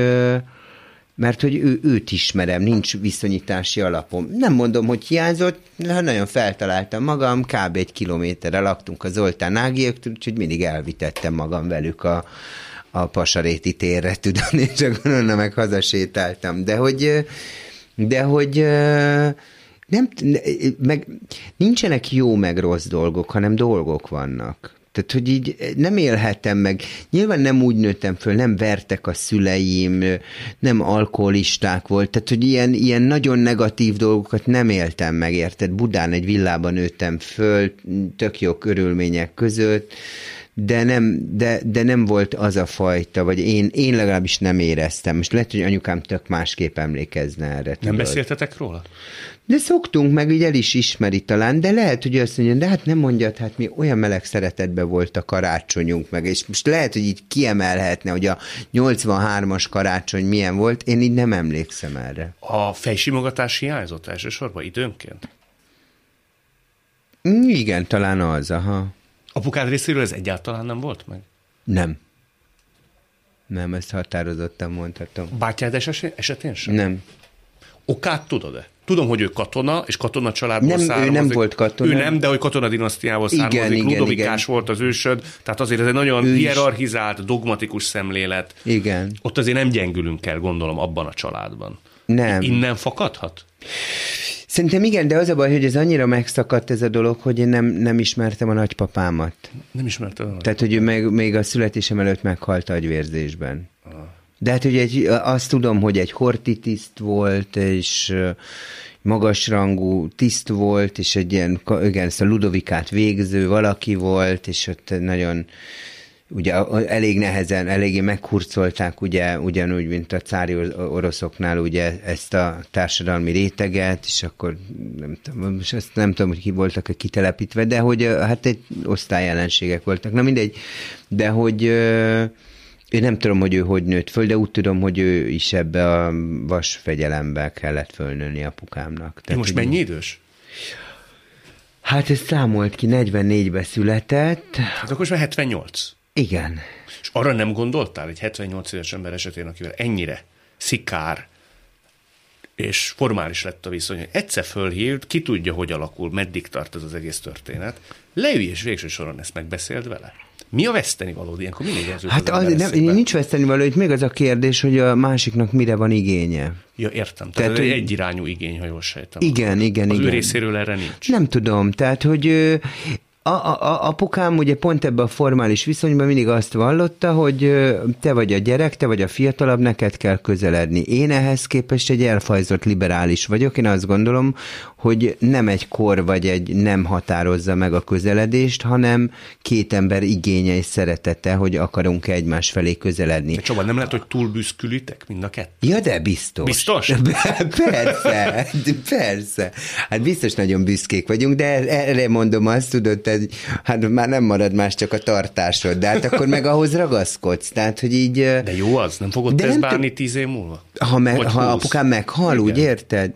mert hogy ő, őt ismerem, nincs viszonyítási alapom. Nem mondom, hogy hiányzott, de nagyon feltaláltam magam, kb. egy kilométerre laktunk a Zoltán Ágiöktől, úgyhogy mindig elvitettem magam velük a, a Pasaréti térre, tudom, és csak onnan meg hazasétáltam. De hogy, de hogy nem, meg nincsenek jó meg rossz dolgok, hanem dolgok vannak. Tehát, hogy így nem élhettem meg. Nyilván nem úgy nőttem föl, nem vertek a szüleim, nem alkoholisták volt, tehát, hogy ilyen, ilyen nagyon negatív dolgokat nem éltem meg, érted? Budán egy villában nőttem föl, tök jó körülmények között, de nem, de, de nem volt az a fajta, vagy én, én legalábbis nem éreztem. Most lehet, hogy anyukám tök másképp emlékezne erre. Nem tudod. beszéltetek róla? De szoktunk, meg így el is ismeri talán, de lehet, hogy azt mondja, de hát nem mondjad, hát mi olyan meleg szeretetben volt a karácsonyunk, meg, és most lehet, hogy így kiemelhetne, hogy a 83-as karácsony milyen volt, én így nem emlékszem erre. A fejsimogatás hiányzott elsősorban időnként? Igen, talán az, aha. Apukád részéről ez egyáltalán nem volt meg? Nem. Nem, ezt határozottan mondhatom. Bátyád esetén sem? Nem. Okát tudod-e? Tudom, hogy ő katona, és katona családból nem, származik. ő nem volt katona. Ő nem, de hogy katona dinasztiából igen, származik. Igen, Ludovikás igen. volt az ősöd, tehát azért ez egy nagyon ő hierarchizált, dogmatikus szemlélet. Igen. Ott azért nem gyengülünk el, gondolom, abban a családban. Nem. Innen fakadhat? Szerintem igen, de az a baj, hogy ez annyira megszakadt ez a dolog, hogy én nem, nem ismertem a nagypapámat. Nem ismertem a Tehát, hogy ő még, még a születésem előtt meghalt agyvérzésben. De hát ugye egy, azt tudom, hogy egy horti tiszt volt, és magasrangú tiszt volt, és egy ilyen, igen, ezt a Ludovikát végző valaki volt, és ott nagyon ugye elég nehezen, eléggé meghurcolták ugye, ugyanúgy, mint a cári oroszoknál ugye ezt a társadalmi réteget, és akkor nem tudom, most ezt nem tudom, hogy ki voltak -e kitelepítve, de hogy hát egy osztályjelenségek voltak. Na mindegy, de hogy én nem tudom, hogy ő hogy nőtt föl, de úgy tudom, hogy ő is ebbe a vasfegyelembe kellett fölnőni apukámnak. Tehát, most mennyi idős? Hát ez számolt ki, 44-be született. Hát akkor most már 78. Igen. És arra nem gondoltál egy 78 éves ember esetén, akivel ennyire szikár és formális lett a viszony, hogy egyszer fölhívt, ki tudja, hogy alakul, meddig tart ez az egész történet, leülj és végső soron ezt megbeszéld vele. Mi a veszteni való ilyenkor? Mindig ez Hát az, nem, nincs veszteni való, itt még az a kérdés, hogy a másiknak mire van igénye. Ja, értem. Tehát, tehát egy egyirányú igény, ha jól sejtem. Igen, igen, az igen. Az ő részéről erre nincs. Nem tudom, tehát, hogy a, a, apukám ugye pont ebben a formális viszonyban mindig azt vallotta, hogy te vagy a gyerek, te vagy a fiatalabb, neked kell közeledni. Én ehhez képest egy elfajzott liberális vagyok. Én azt gondolom, hogy nem egy kor vagy egy nem határozza meg a közeledést, hanem két ember igénye és szeretete, hogy akarunk egymás felé közeledni. De Csaba, nem lehet, hogy túl büszkülitek mind a kettő? Ja, de biztos. Biztos? persze, persze. Hát biztos nagyon büszkék vagyunk, de erre mondom azt, tudod, hogy hát már nem marad más, csak a tartásod, de hát akkor meg ahhoz ragaszkodsz. Tehát, hogy így... De jó az, nem fogod ezt bánni tíz év múlva? Ha, me, ha apukám meghal, Igen. úgy érted?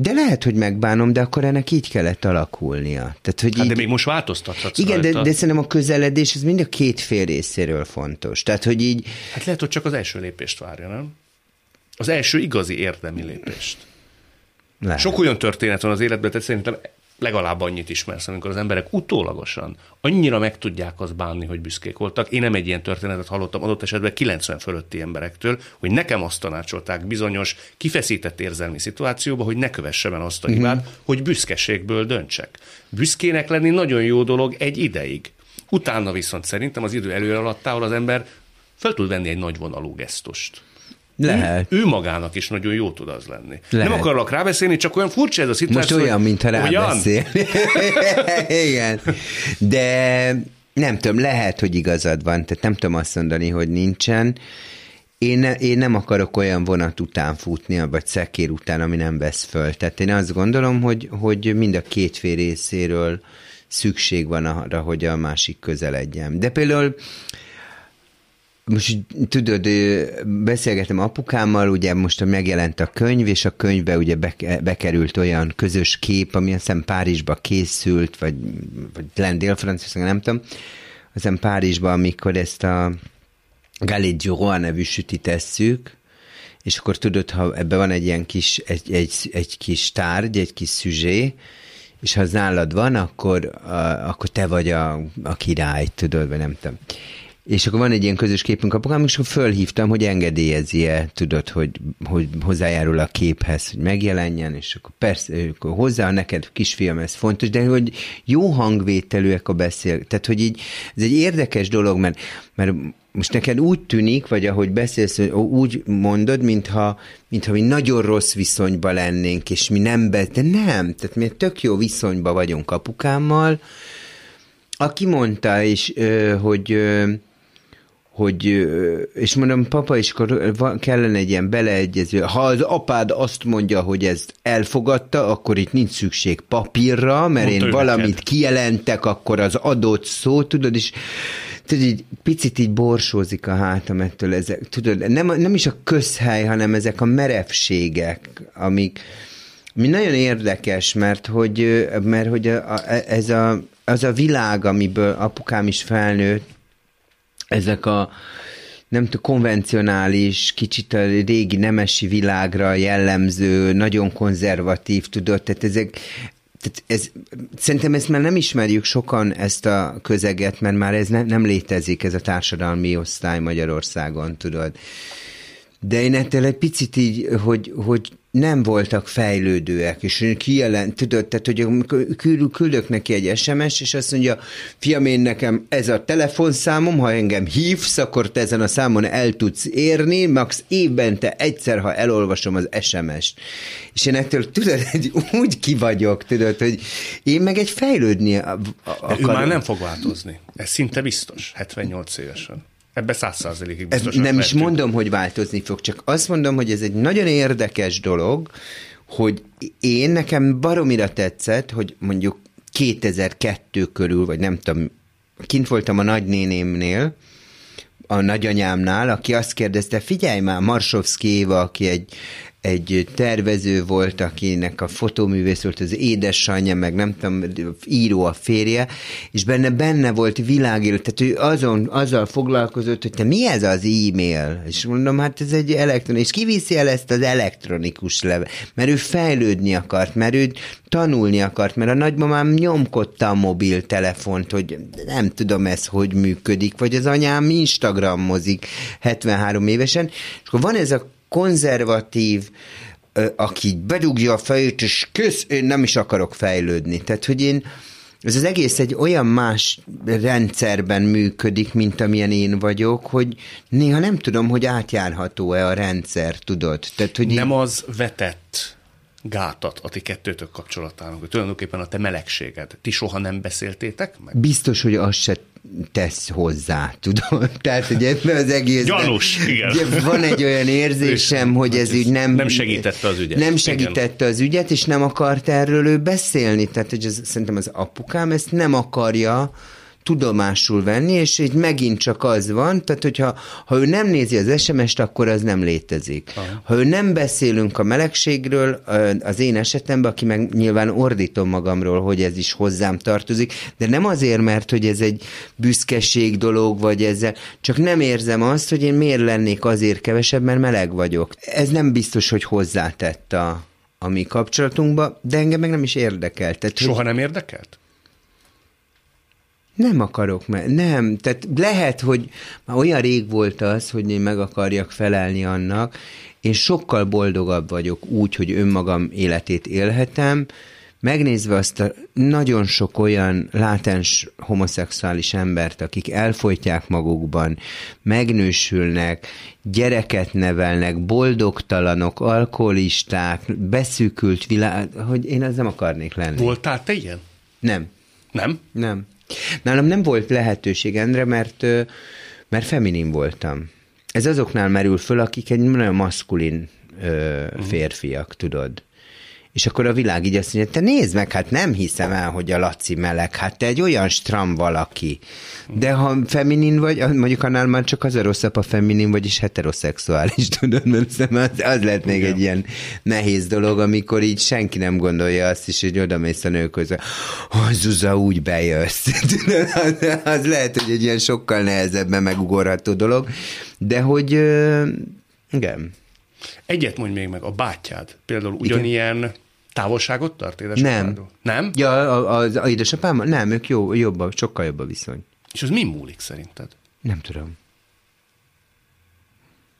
De lehet, hogy megbánom, de akkor ennek így kellett alakulnia. Tehát, hogy hát így... de még most változtathatsz Igen, de, de szerintem a közeledés, ez mind a két fél részéről fontos. Tehát, hogy így... Hát lehet, hogy csak az első lépést várja, nem? Az első igazi érdemi lépést. Lehet. Sok olyan történet van az életben, tehát szerintem legalább annyit ismersz, amikor az emberek utólagosan annyira meg tudják azt bánni, hogy büszkék voltak. Én nem egy ilyen történetet hallottam adott esetben 90 fölötti emberektől, hogy nekem azt tanácsolták bizonyos kifeszített érzelmi szituációba, hogy ne kövessem el azt a hibát, mm. hogy büszkeségből döntsek. Büszkének lenni nagyon jó dolog egy ideig. Utána viszont szerintem az idő előre alatt az ember fel tud venni egy nagyvonalú gesztust. Lehet. Ő, ő magának is nagyon jó tud az lenni. Lehet. Nem akarok rábeszélni, csak olyan furcsa ez a Most szituáció. olyan, hogy- mintha rábeszél. Igen. De nem tudom, lehet, hogy igazad van, tehát nem tudom azt mondani, hogy nincsen. Én, ne, én nem akarok olyan vonat után futni, vagy szekér után, ami nem vesz föl. Tehát én azt gondolom, hogy, hogy mind a két fél részéről szükség van arra, hogy a másik közeledjen. De például most tudod, beszélgetem apukámmal, ugye most megjelent a könyv, és a könyvbe ugye beke- bekerült olyan közös kép, ami azt hiszem Párizsba készült, vagy, vagy len Dél-Franciaország, nem tudom, azt hiszem Párizsba, amikor ezt a Galette du Roi nevű sütit tesszük, és akkor tudod, ha ebben van egy ilyen kis, egy, egy, egy kis tárgy, egy kis szüzsé, és ha az nálad van, akkor, a, akkor te vagy a, a király, tudod, vagy nem tudom. És akkor van egy ilyen közös képünk apukám, és akkor fölhívtam, hogy engedélyezi-e, tudod, hogy, hogy hozzájárul a képhez, hogy megjelenjen, és akkor persze, akkor hozzá neked, kisfiam, ez fontos, de hogy jó hangvételűek a beszél, tehát hogy így, ez egy érdekes dolog, mert, mert most neked úgy tűnik, vagy ahogy beszélsz, úgy mondod, mintha, mintha mi nagyon rossz viszonyban lennénk, és mi nem be, de nem, tehát mi tök jó viszonyban vagyunk apukámmal, aki mondta is, hogy hogy, és mondom, papa, és akkor kellene egy ilyen beleegyező, ha az apád azt mondja, hogy ezt elfogadta, akkor itt nincs szükség papírra, mert Mondta én valamit neked. kijelentek, akkor az adott szó, tudod, és tudod, így picit így borsózik a hátam ettől ezek, tudod, nem, nem is a közhely, hanem ezek a merevségek, amik, ami nagyon érdekes, mert hogy, mert hogy a, a, ez a, az a világ, amiből apukám is felnőtt, ezek a nem tudom, konvencionális, kicsit a régi nemesi világra jellemző, nagyon konzervatív, tudod, tehát ezek, tehát ez, szerintem ezt már nem ismerjük sokan, ezt a közeget, mert már ez ne, nem létezik, ez a társadalmi osztály Magyarországon, tudod. De én ettől egy picit így, hogy, hogy nem voltak fejlődőek, és kijelent, tudod, tehát, hogy amikor küld- küldök neki egy SMS, és azt mondja, fiam, én nekem ez a telefonszámom, ha engem hívsz, akkor te ezen a számon el tudsz érni, max évente egyszer, ha elolvasom az SMS-t. És én ettől, tudod, egy, úgy ki vagyok, tudod, hogy én meg egy fejlődni akarok. ő már nem fog változni. Ez szinte biztos, 78 évesen. Ebbe 100 százalékig biztos. nem is mondom, hogy változni fog, csak azt mondom, hogy ez egy nagyon érdekes dolog, hogy én nekem baromira tetszett, hogy mondjuk 2002 körül, vagy nem tudom, kint voltam a nagynénémnél, a nagyanyámnál, aki azt kérdezte, figyelj már, Marsovszki Éva, aki egy, egy tervező volt, akinek a fotóművész volt az édesanyja, meg nem tudom, író a férje, és benne benne volt világélő, tehát ő azon, azzal foglalkozott, hogy te mi ez az e-mail? És mondom, hát ez egy elektronikus, és kiviszi el ezt az elektronikus leve, mert ő fejlődni akart, mert ő tanulni akart, mert a nagymamám nyomkodta a mobiltelefont, hogy nem tudom ez, hogy működik, vagy az anyám Instagramozik 73 évesen, és akkor van ez a konzervatív, aki bedugja a fejét, és kösz, én nem is akarok fejlődni. Tehát, hogy én, ez az egész egy olyan más rendszerben működik, mint amilyen én vagyok, hogy néha nem tudom, hogy átjárható-e a rendszer, tudod? Tehát, hogy Nem az vetett gátat a ti kettőtök kapcsolatának, hogy tulajdonképpen a te melegséged. Ti soha nem beszéltétek meg? biztos, hogy az se tesz hozzá, tudod? Tehát, hogy ebben az egész... Gyanús, igen. Van egy olyan érzésem, hogy ez úgy nem... Nem segítette az ügyet. Nem Igen. segítette az ügyet, és nem akart erről ő beszélni. Tehát, hogy ez, szerintem az apukám ezt nem akarja tudomásul venni, és így megint csak az van, tehát hogyha ha ő nem nézi az SMS-t, akkor az nem létezik. Aha. Ha ő nem beszélünk a melegségről, az én esetemben, aki meg nyilván ordítom magamról, hogy ez is hozzám tartozik, de nem azért, mert hogy ez egy büszkeség dolog, vagy ezzel, csak nem érzem azt, hogy én miért lennék azért kevesebb, mert meleg vagyok. Ez nem biztos, hogy hozzátett a, a mi kapcsolatunkba, de engem meg nem is érdekel. Tehát, hogy- Soha nem érdekelt? Nem akarok, mert nem. Tehát lehet, hogy már olyan rég volt az, hogy én meg akarjak felelni annak. Én sokkal boldogabb vagyok úgy, hogy önmagam életét élhetem, megnézve azt a nagyon sok olyan látens homoszexuális embert, akik elfolytják magukban, megnősülnek, gyereket nevelnek, boldogtalanok, alkoholisták, beszűkült világ, hogy én az nem akarnék lenni. Voltál te ilyen? Nem. Nem? Nem. Nálam nem volt lehetőség, Endre, mert, mert feminin voltam. Ez azoknál merül föl, akik egy nagyon maszkulin ö, férfiak, tudod. És akkor a világ így azt mondja, te nézd meg, hát nem hiszem el, hogy a Laci meleg, hát te egy olyan stram valaki. De ha feminin vagy, mondjuk annál már csak az a rosszabb, a feminin vagy, és heteroszexuális, tudod, mert az, az lehet még Igen. egy ilyen nehéz dolog, amikor így senki nem gondolja azt is, hogy oda mész a nőköz, hogy Zuzza, úgy bejössz. az, az lehet, hogy egy ilyen sokkal nehezebben megugorható dolog, de hogy igen. Egyet mondj még meg, a bátyád például ugyanilyen Igen? Távolságot tart édesapádról? Nem. Nem? Ja, az, az édesapám? Nem, ők jó, jobb, sokkal jobb a viszony. És az mi múlik szerinted? Nem tudom.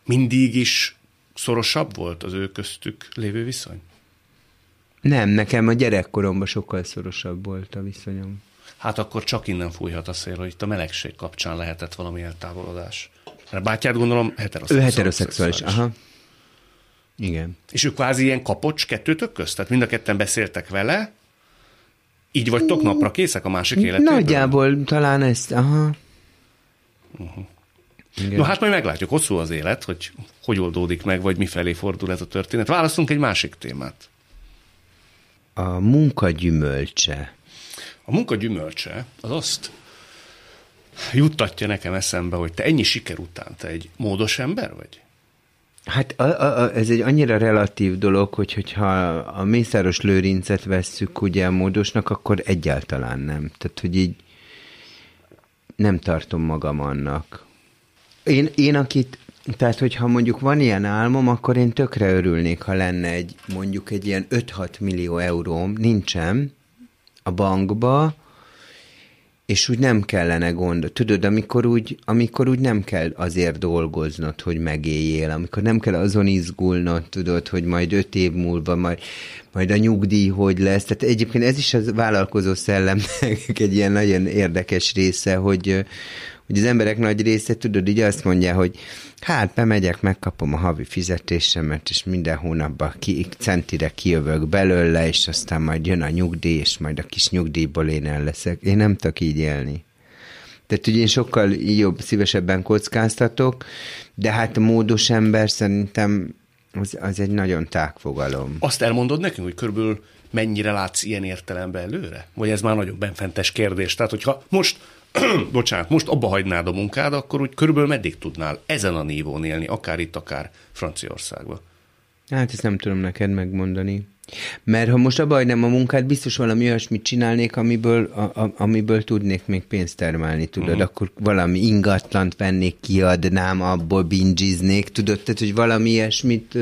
Mindig is szorosabb volt az ő köztük lévő viszony? Nem, nekem a gyerekkoromban sokkal szorosabb volt a viszonyom. Hát akkor csak innen fújhat a szél, hogy itt a melegség kapcsán lehetett valami eltávolodás. Mert bátyád gondolom heteroszexuális. Ő heteroszexuális, aha. Igen. És ő kvázi ilyen kapocs kettőtök közt? Tehát mind a ketten beszéltek vele, így vagytok napra készek a másik életében? Nagyjából talán ezt, aha. Uh-huh. Igen. No hát majd meglátjuk, hosszú az élet, hogy hogy oldódik meg, vagy mifelé fordul ez a történet. Választunk egy másik témát. A munka gyümölcse. A munka gyümölcse az azt juttatja nekem eszembe, hogy te ennyi siker után te egy módos ember vagy? Hát a, a, ez egy annyira relatív dolog, hogy hogyha a Mészáros Lőrincet vesszük ugye a módosnak, akkor egyáltalán nem. Tehát, hogy így nem tartom magam annak. Én, én akit, tehát hogyha mondjuk van ilyen álmom, akkor én tökre örülnék, ha lenne egy mondjuk egy ilyen 5-6 millió euróm, nincsen a bankba, és úgy nem kellene gond. Tudod, amikor úgy, amikor úgy nem kell azért dolgoznod, hogy megéljél, amikor nem kell azon izgulnod, tudod, hogy majd öt év múlva majd, majd a nyugdíj hogy lesz. Tehát egyébként ez is az vállalkozó szellemnek egy ilyen nagyon érdekes része, hogy, hogy az emberek nagy része, tudod, így azt mondja, hogy hát bemegyek, megkapom a havi fizetésemet, és minden hónapban ki, centire kijövök belőle, és aztán majd jön a nyugdíj, és majd a kis nyugdíjból én el leszek. Én nem tudok így élni. Tehát ugye én sokkal jobb, szívesebben kockáztatok, de hát a módos ember szerintem az, az egy nagyon tágfogalom. Azt elmondod nekünk, hogy körülbelül mennyire látsz ilyen értelemben előre? Vagy ez már nagyon benfentes kérdés? Tehát, hogyha most bocsánat, most abba hagynád a munkád, akkor úgy körülbelül meddig tudnál ezen a nívón élni, akár itt, akár Franciaországban? Hát ezt nem tudom neked megmondani. Mert ha most abba hagynám a munkát, biztos valami olyasmit csinálnék, amiből, a, a, amiből tudnék még pénzt termelni, tudod, uh-huh. akkor valami ingatlant vennék, kiadnám, abból bingiznék, tudod, tehát, hogy valami ilyesmit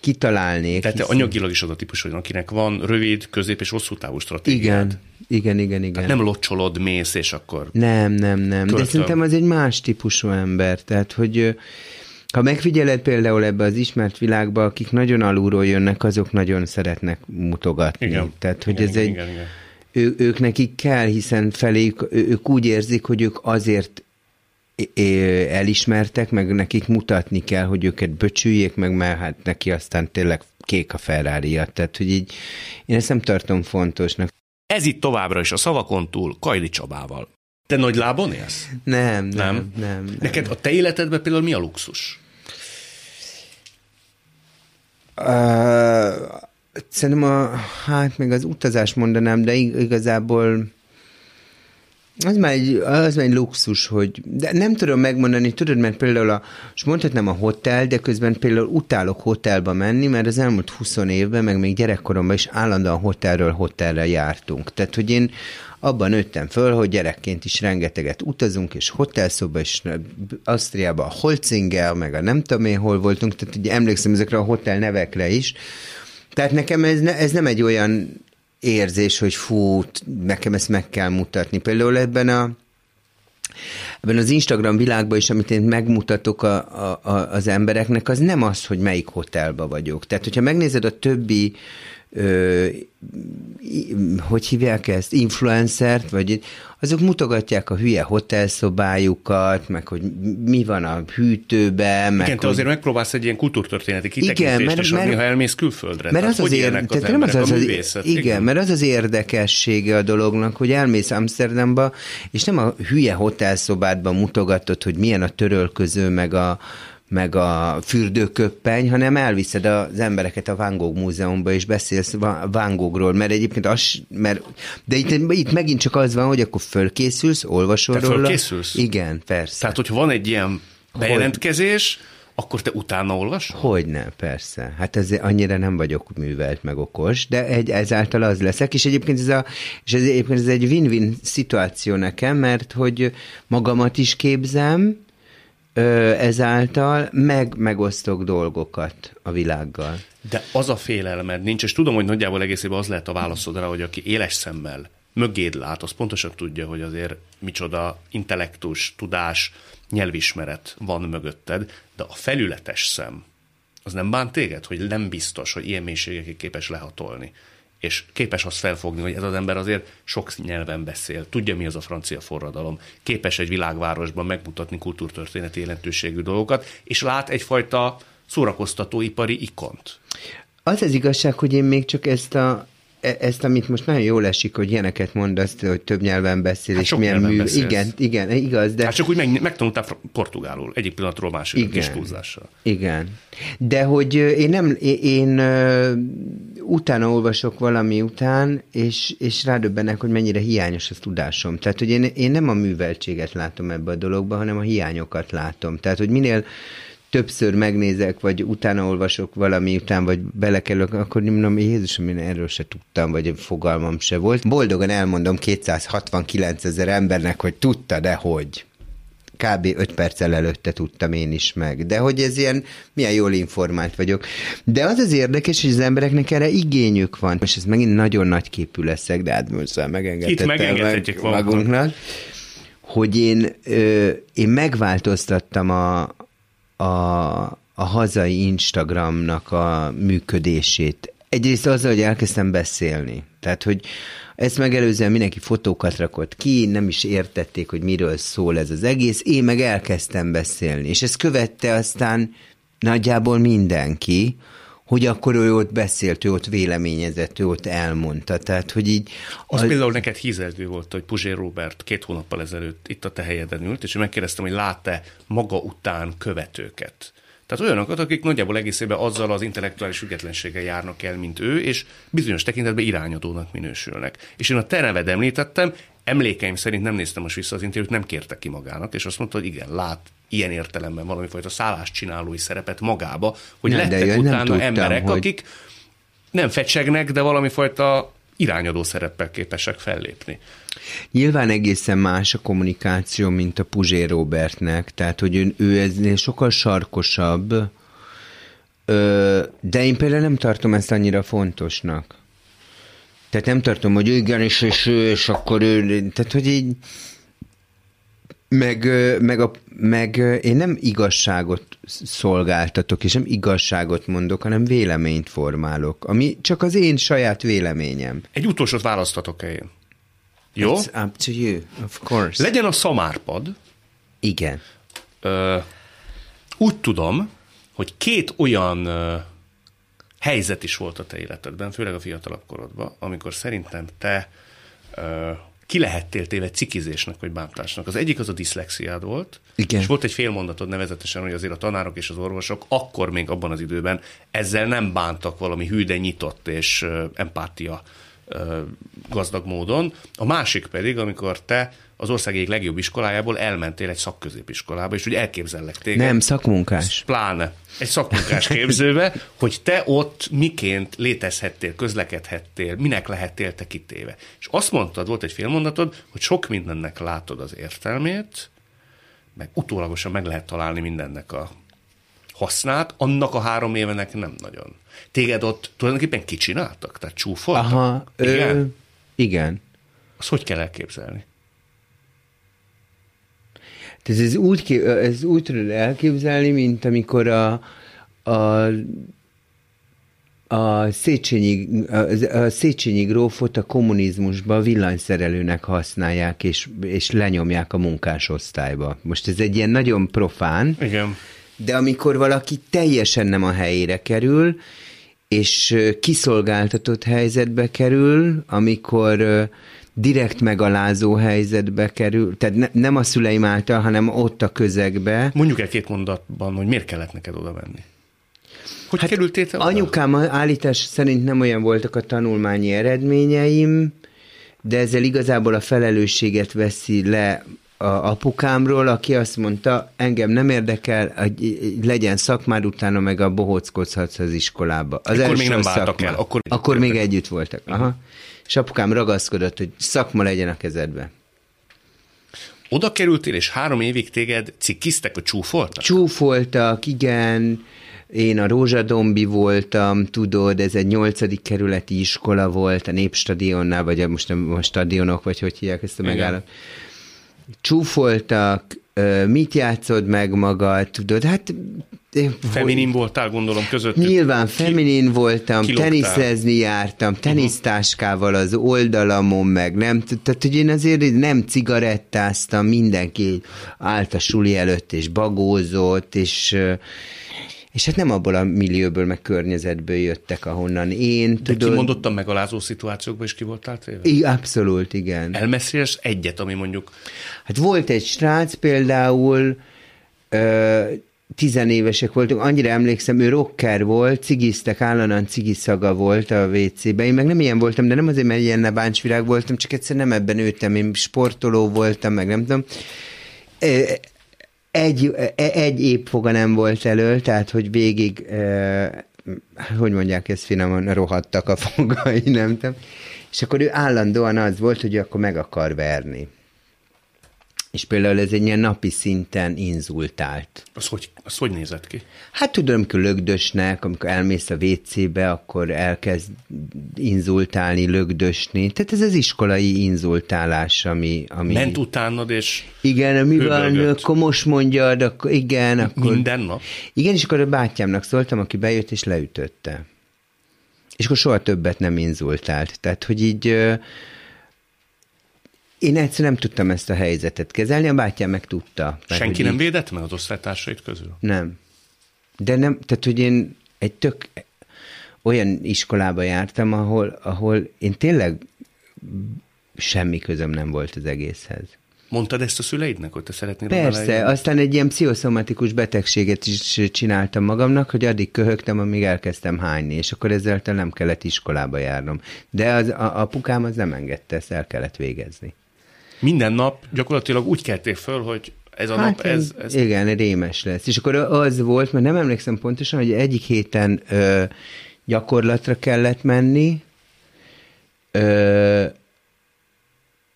kitalálnék. Tehát hiszen... anyagilag is az a típus, hogy akinek van rövid, közép és hosszú távú stratégia. Igen, igen, igen, igen. Tehát nem locsolod, mész, és akkor... Nem, nem, nem. Költöm. De szerintem az egy más típusú ember. Tehát, hogy ha megfigyeled például ebbe az ismert világba, akik nagyon alulról jönnek, azok nagyon szeretnek mutogatni. Igen. Tehát, hogy igen, ez egy... Igen, igen. Ő, ők nekik kell, hiszen feléjük, ők úgy érzik, hogy ők azért elismertek, meg nekik mutatni kell, hogy őket böcsüljék meg, mert hát neki aztán tényleg kék a ferrari -ja. Tehát, hogy így én ezt nem tartom fontosnak. Ez itt továbbra is a szavakon túl Kajli Csabával. Te nagy lábon élsz? Nem, nem, nem. nem, nem. Neked a te életedben például mi a luxus? Uh, szerintem a, hát még az utazás mondanám, de igazából az már, egy, az már egy luxus, hogy de nem tudom megmondani, tudod, mert például a, most mondhatnám a hotel, de közben például utálok hotelba menni, mert az elmúlt 20 évben, meg még gyerekkoromban is állandóan hotelről hotelre jártunk. Tehát, hogy én abban nőttem föl, hogy gyerekként is rengeteget utazunk, és hotelszoba, és Ausztriában a Holzingel, meg a nem tudom én hol voltunk, tehát ugye emlékszem ezekre a hotel nevekre is, tehát nekem ez, ne, ez nem egy olyan érzés, hogy fú, nekem ezt meg kell mutatni. Például ebben a ebben az Instagram világban is, amit én megmutatok a, a, a, az embereknek, az nem az, hogy melyik hotelba vagyok. Tehát, hogyha megnézed a többi ö, hogy hívják ezt, influencert, vagy azok mutogatják a hülye hotelszobájukat, meg hogy mi van a hűtőben. Meg Igen, te azért megpróbálsz egy ilyen kultúrtörténeti kitekintést igen, mert, adni, mert, ha elmész külföldre. Mert az az, ér, az, tehát nem az, az, az igen, igen, mert az az érdekessége a dolognak, hogy elmész Amsterdamba, és nem a hülye hotelszobádban mutogatod, hogy milyen a törölköző, meg a, meg a fürdőköppeny, hanem elviszed az embereket a Van Gogh múzeumba, és beszélsz Van Goghról, mert egyébként az, mert, de itt, itt megint csak az van, hogy akkor fölkészülsz, olvasol Te róla. fölkészülsz? Igen, persze. Tehát, hogyha van egy ilyen bejelentkezés, hogy, akkor te utána olvasol? Hogyne, persze. Hát ez annyira nem vagyok művelt meg okos, de egy, ezáltal az leszek, és egyébként ez, a, és ez egyébként ez egy win-win szituáció nekem, mert hogy magamat is képzem, ezáltal meg megosztok dolgokat a világgal. De az a félelmed nincs, és tudom, hogy nagyjából egészében az lehet a válaszod rá, hogy aki éles szemmel mögéd lát, az pontosan tudja, hogy azért micsoda intellektus, tudás, nyelvismeret van mögötted, de a felületes szem, az nem bánt téged, hogy nem biztos, hogy ilyen mélységekig képes lehatolni és képes azt felfogni, hogy ez az ember azért sok nyelven beszél, tudja, mi az a francia forradalom, képes egy világvárosban megmutatni kultúrtörténeti jelentőségű dolgokat, és lát egyfajta szórakoztatóipari ikont. Az az igazság, hogy én még csak ezt a, e, ezt, amit most nagyon jól esik, hogy ilyeneket mondasz, hogy több nyelven beszél, hát és milyen mű... Beszélsz. Igen, igen, igaz, de... Hát csak úgy meg, megtanultál portugálul, egyik pillanatról másikra, kis túlzással. Igen, de hogy én nem, én utána olvasok valami után, és, és rádöbbenek, hogy mennyire hiányos az tudásom. Tehát, hogy én, én nem a műveltséget látom ebbe a dologba, hanem a hiányokat látom. Tehát, hogy minél többször megnézek, vagy utána olvasok valami után, vagy belekerülök, akkor mondom, Jézusom, én erről se tudtam, vagy fogalmam se volt. Boldogan elmondom 269 ezer embernek, hogy tudta, de hogy kb. 5 perccel előtte tudtam én is meg. De hogy ez ilyen, milyen jól informált vagyok. De az az érdekes, hogy az embereknek erre igényük van. És ez megint nagyon nagy képű leszek, de hát most megengedhettem meg magunknak. Hogy én, ö, én megváltoztattam a, a, a hazai Instagramnak a működését. Egyrészt azzal, hogy elkezdtem beszélni. Tehát, hogy ezt megelőzően mindenki fotókat rakott ki, nem is értették, hogy miről szól ez az egész, én meg elkezdtem beszélni. És ezt követte aztán nagyjából mindenki, hogy akkor ő ott beszélt, ő ott véleményezett, ő ott elmondta. Tehát, hogy így... Az a... például neked hízelgő volt, hogy Puzsér Robert két hónappal ezelőtt itt a te helyeden ült, és megkérdeztem, hogy lát-e maga után követőket. Tehát olyanokat, akik nagyjából egészében azzal az intellektuális függetlenséggel járnak el, mint ő, és bizonyos tekintetben irányadónak minősülnek. És én a te neved említettem, emlékeim szerint nem néztem most vissza az interjút, nem kérte ki magának, és azt mondta, hogy igen, lát ilyen értelemben valami fajta szálláscsinálói szerepet magába, hogy nem, lettek utána tudtam, emberek, hogy... akik nem fecsegnek, de valami fajta irányadó szereppel képesek fellépni. Nyilván egészen más a kommunikáció, mint a Puzsé Robertnek, tehát hogy ő, ő eznél sokkal sarkosabb, de én például nem tartom ezt annyira fontosnak. Tehát nem tartom, hogy igen, és, és, és akkor ő, tehát hogy így, meg, meg, a, meg én nem igazságot szolgáltatok, és nem igazságot mondok, hanem véleményt formálok, ami csak az én saját véleményem. Egy utolsót választatok-e én? Jó? It's up to you, of course. Legyen a szamárpad. Igen. Ö, úgy tudom, hogy két olyan ö, helyzet is volt a te életedben, főleg a fiatalabb korodban, amikor szerintem te ö, ki lehettél téve cikizésnek vagy bántásnak. Az egyik az a diszlexiád volt, Igen. és volt egy félmondatod nevezetesen, hogy azért a tanárok és az orvosok akkor még abban az időben ezzel nem bántak valami hűde nyitott és empátia gazdag módon. A másik pedig, amikor te az ország egyik legjobb iskolájából elmentél egy szakközépiskolába, és úgy elképzellek téged. Nem, szakmunkás. Pláne. Egy szakmunkás képzőbe, hogy te ott miként létezhettél, közlekedhettél, minek lehettél te kitéve. És azt mondtad, volt egy félmondatod, hogy sok mindennek látod az értelmét, meg utólagosan meg lehet találni mindennek a hasznát, annak a három évenek nem nagyon. Téged ott tulajdonképpen kicsináltak? Tehát csúfoltak? Aha, igen? Ö, igen. Azt hogy kell elképzelni? Tehát ez úgy, ez úgy tudod elképzelni, mint amikor a, a a Széchenyi, a, a Széchenyi grófot a kommunizmusban villanyszerelőnek használják, és, és lenyomják a munkásosztályba. Most ez egy ilyen nagyon profán, Igen. de amikor valaki teljesen nem a helyére kerül, és kiszolgáltatott helyzetbe kerül, amikor direkt megalázó helyzetbe kerül, tehát ne, nem a szüleim által, hanem ott a közegbe. Mondjuk el két mondatban, hogy miért kellett neked oda menni. Hogy hát kerültél te oda? Anyukám állítás szerint nem olyan voltak a tanulmányi eredményeim, de ezzel igazából a felelősséget veszi le a apukámról, aki azt mondta, engem nem érdekel, hogy legyen szakmád, utána meg a bohóckodhatsz az iskolába. Az Akkor még nem váltak el. Akkor, akkor még együtt voltak. Aha. És apukám ragaszkodott, hogy szakma legyen a kezedbe. Oda kerültél, és három évig téged cikkiztek, vagy csúfoltak? Csúfoltak, igen. Én a Rózsadombi voltam, tudod, ez egy nyolcadik kerületi iskola volt, a Népstadionnál, vagy a, most nem a stadionok, vagy hogy hívják ezt a megállapot. Csúfoltak, mit játszod meg magad, tudod, hát... Feminin voltál, gondolom, között. Nyilván feminin Ki, voltam, teniszezni jártam, tenisztáskával az oldalamon, meg nem, tehát hogy én azért nem cigarettáztam, mindenki állt a suli előtt, és bagózott, és és hát nem abból a millióból, meg környezetből jöttek, ahonnan én. De tudod... kimondottan megalázó szituációkban is ki voltál téve? I, abszolút, igen. Elmesszélsz egyet, ami mondjuk... Hát volt egy srác például, ö, tizenévesek voltunk, annyira emlékszem, ő rocker volt, cigiztek, állandóan cigiszaga volt a WC-ben. Én meg nem ilyen voltam, de nem azért, mert ilyen nebáncsvirág voltam, csak egyszer nem ebben nőttem, én sportoló voltam, meg nem tudom egy, e, egy évfoga nem volt elől, tehát hogy végig, eh, hogy mondják ezt finoman, rohadtak a fogai, nem tudom. És akkor ő állandóan az volt, hogy akkor meg akar verni. És például ez egy ilyen napi szinten inzultált. Az hogy, az hogy nézett ki? Hát tudom, amikor lögdösnek, amikor elmész a WC-be, akkor elkezd inzultálni, lögdösni. Tehát ez az iskolai inzultálás, ami... ami... Ment utánad, és Igen, mi van, akkor most mondjad, akkor igen, akkor... Minden nap? Igen, és akkor a bátyámnak szóltam, aki bejött és leütötte. És akkor soha többet nem inzultált. Tehát, hogy így én egyszer nem tudtam ezt a helyzetet kezelni, a bátyám meg tudta. Senki nem így... védett meg az osztálytársait közül? Nem. De nem, tehát hogy én egy tök olyan iskolába jártam, ahol, ahol én tényleg semmi közöm nem volt az egészhez. Mondtad ezt a szüleidnek, hogy te szeretnél Persze, aztán egy ilyen pszichoszomatikus betegséget is csináltam magamnak, hogy addig köhögtem, amíg elkezdtem hányni, és akkor ezzel nem kellett iskolába járnom. De az, a, apukám az nem engedte, ezt el kellett végezni minden nap gyakorlatilag úgy kelték föl, hogy ez a hát nap, ez, ez... Igen, rémes lesz. És akkor az volt, mert nem emlékszem pontosan, hogy egyik héten ö, gyakorlatra kellett menni, ö,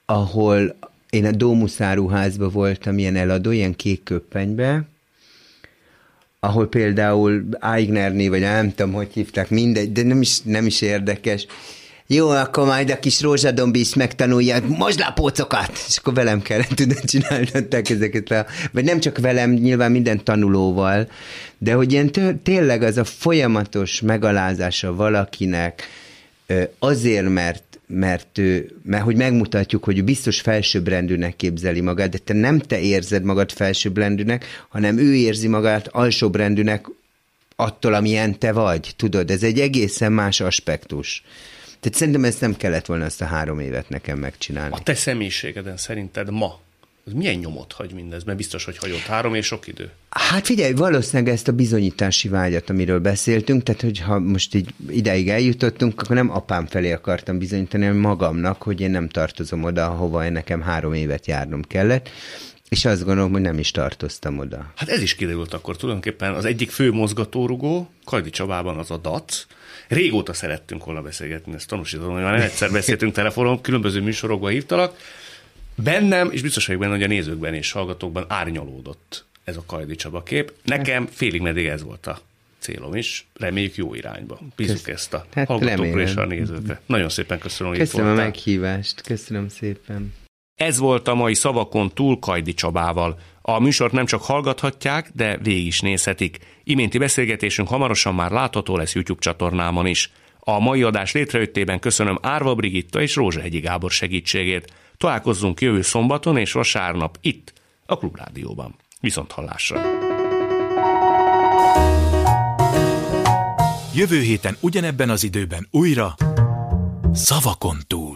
ahol én a Dómuszáruházban voltam ilyen eladó, ilyen kék köppenybe, ahol például Aignerné, vagy nem tudom, hogy hívták, mindegy, de nem is, nem is érdekes, jó, akkor majd a kis rózsadombi is megtanulja, most le és akkor velem kellett tudni csináltatták ezeket a, vagy nem csak velem, nyilván minden tanulóval, de hogy ilyen tényleg az a folyamatos megalázása valakinek azért, mert mert, ő, mert hogy megmutatjuk, hogy ő biztos felsőbbrendűnek képzeli magát, de te nem te érzed magad felsőbbrendűnek, hanem ő érzi magát alsóbbrendűnek attól, amilyen te vagy. Tudod, ez egy egészen más aspektus. Tehát szerintem ezt nem kellett volna ezt a három évet nekem megcsinálni. A te személyiségeden szerinted ma az milyen nyomot hagy mindez? Mert biztos, hogy hagyott három és sok idő. Hát figyelj, valószínűleg ezt a bizonyítási vágyat, amiről beszéltünk, tehát hogyha most így ideig eljutottunk, akkor nem apám felé akartam bizonyítani, hanem magamnak, hogy én nem tartozom oda, ahova nekem három évet járnom kellett. És azt gondolom, hogy nem is tartoztam oda. Hát ez is kiderült akkor tulajdonképpen. Az egyik fő mozgatórugó Kajdi Csabában az a DAC, Régóta szerettünk volna beszélgetni, ezt tanúsítom, hogy már egyszer beszéltünk telefonon, különböző műsorokban hívtalak. Bennem, és biztos vagyok benne, hogy a nézőkben és hallgatókban árnyalódott ez a Kajdi Csaba kép. Nekem félig meddig ez volt a célom is. Reméljük jó irányba. Bízunk Kösz... ezt a hát hallgatókra és a nézőkre. Nagyon szépen köszönöm, hogy Köszönöm a meghívást. Köszönöm szépen. Ez volt a mai Szavakon túl Kajdi Csabával. A műsort nem csak hallgathatják, de végig is nézhetik. Iménti beszélgetésünk hamarosan már látható lesz YouTube csatornámon is. A mai adás létrejöttében köszönöm Árva Brigitta és Rózsahegyi Gábor segítségét. Találkozzunk jövő szombaton és vasárnap itt, a Klubrádióban. Viszont hallásra! Jövő héten ugyanebben az időben újra Szavakon túl.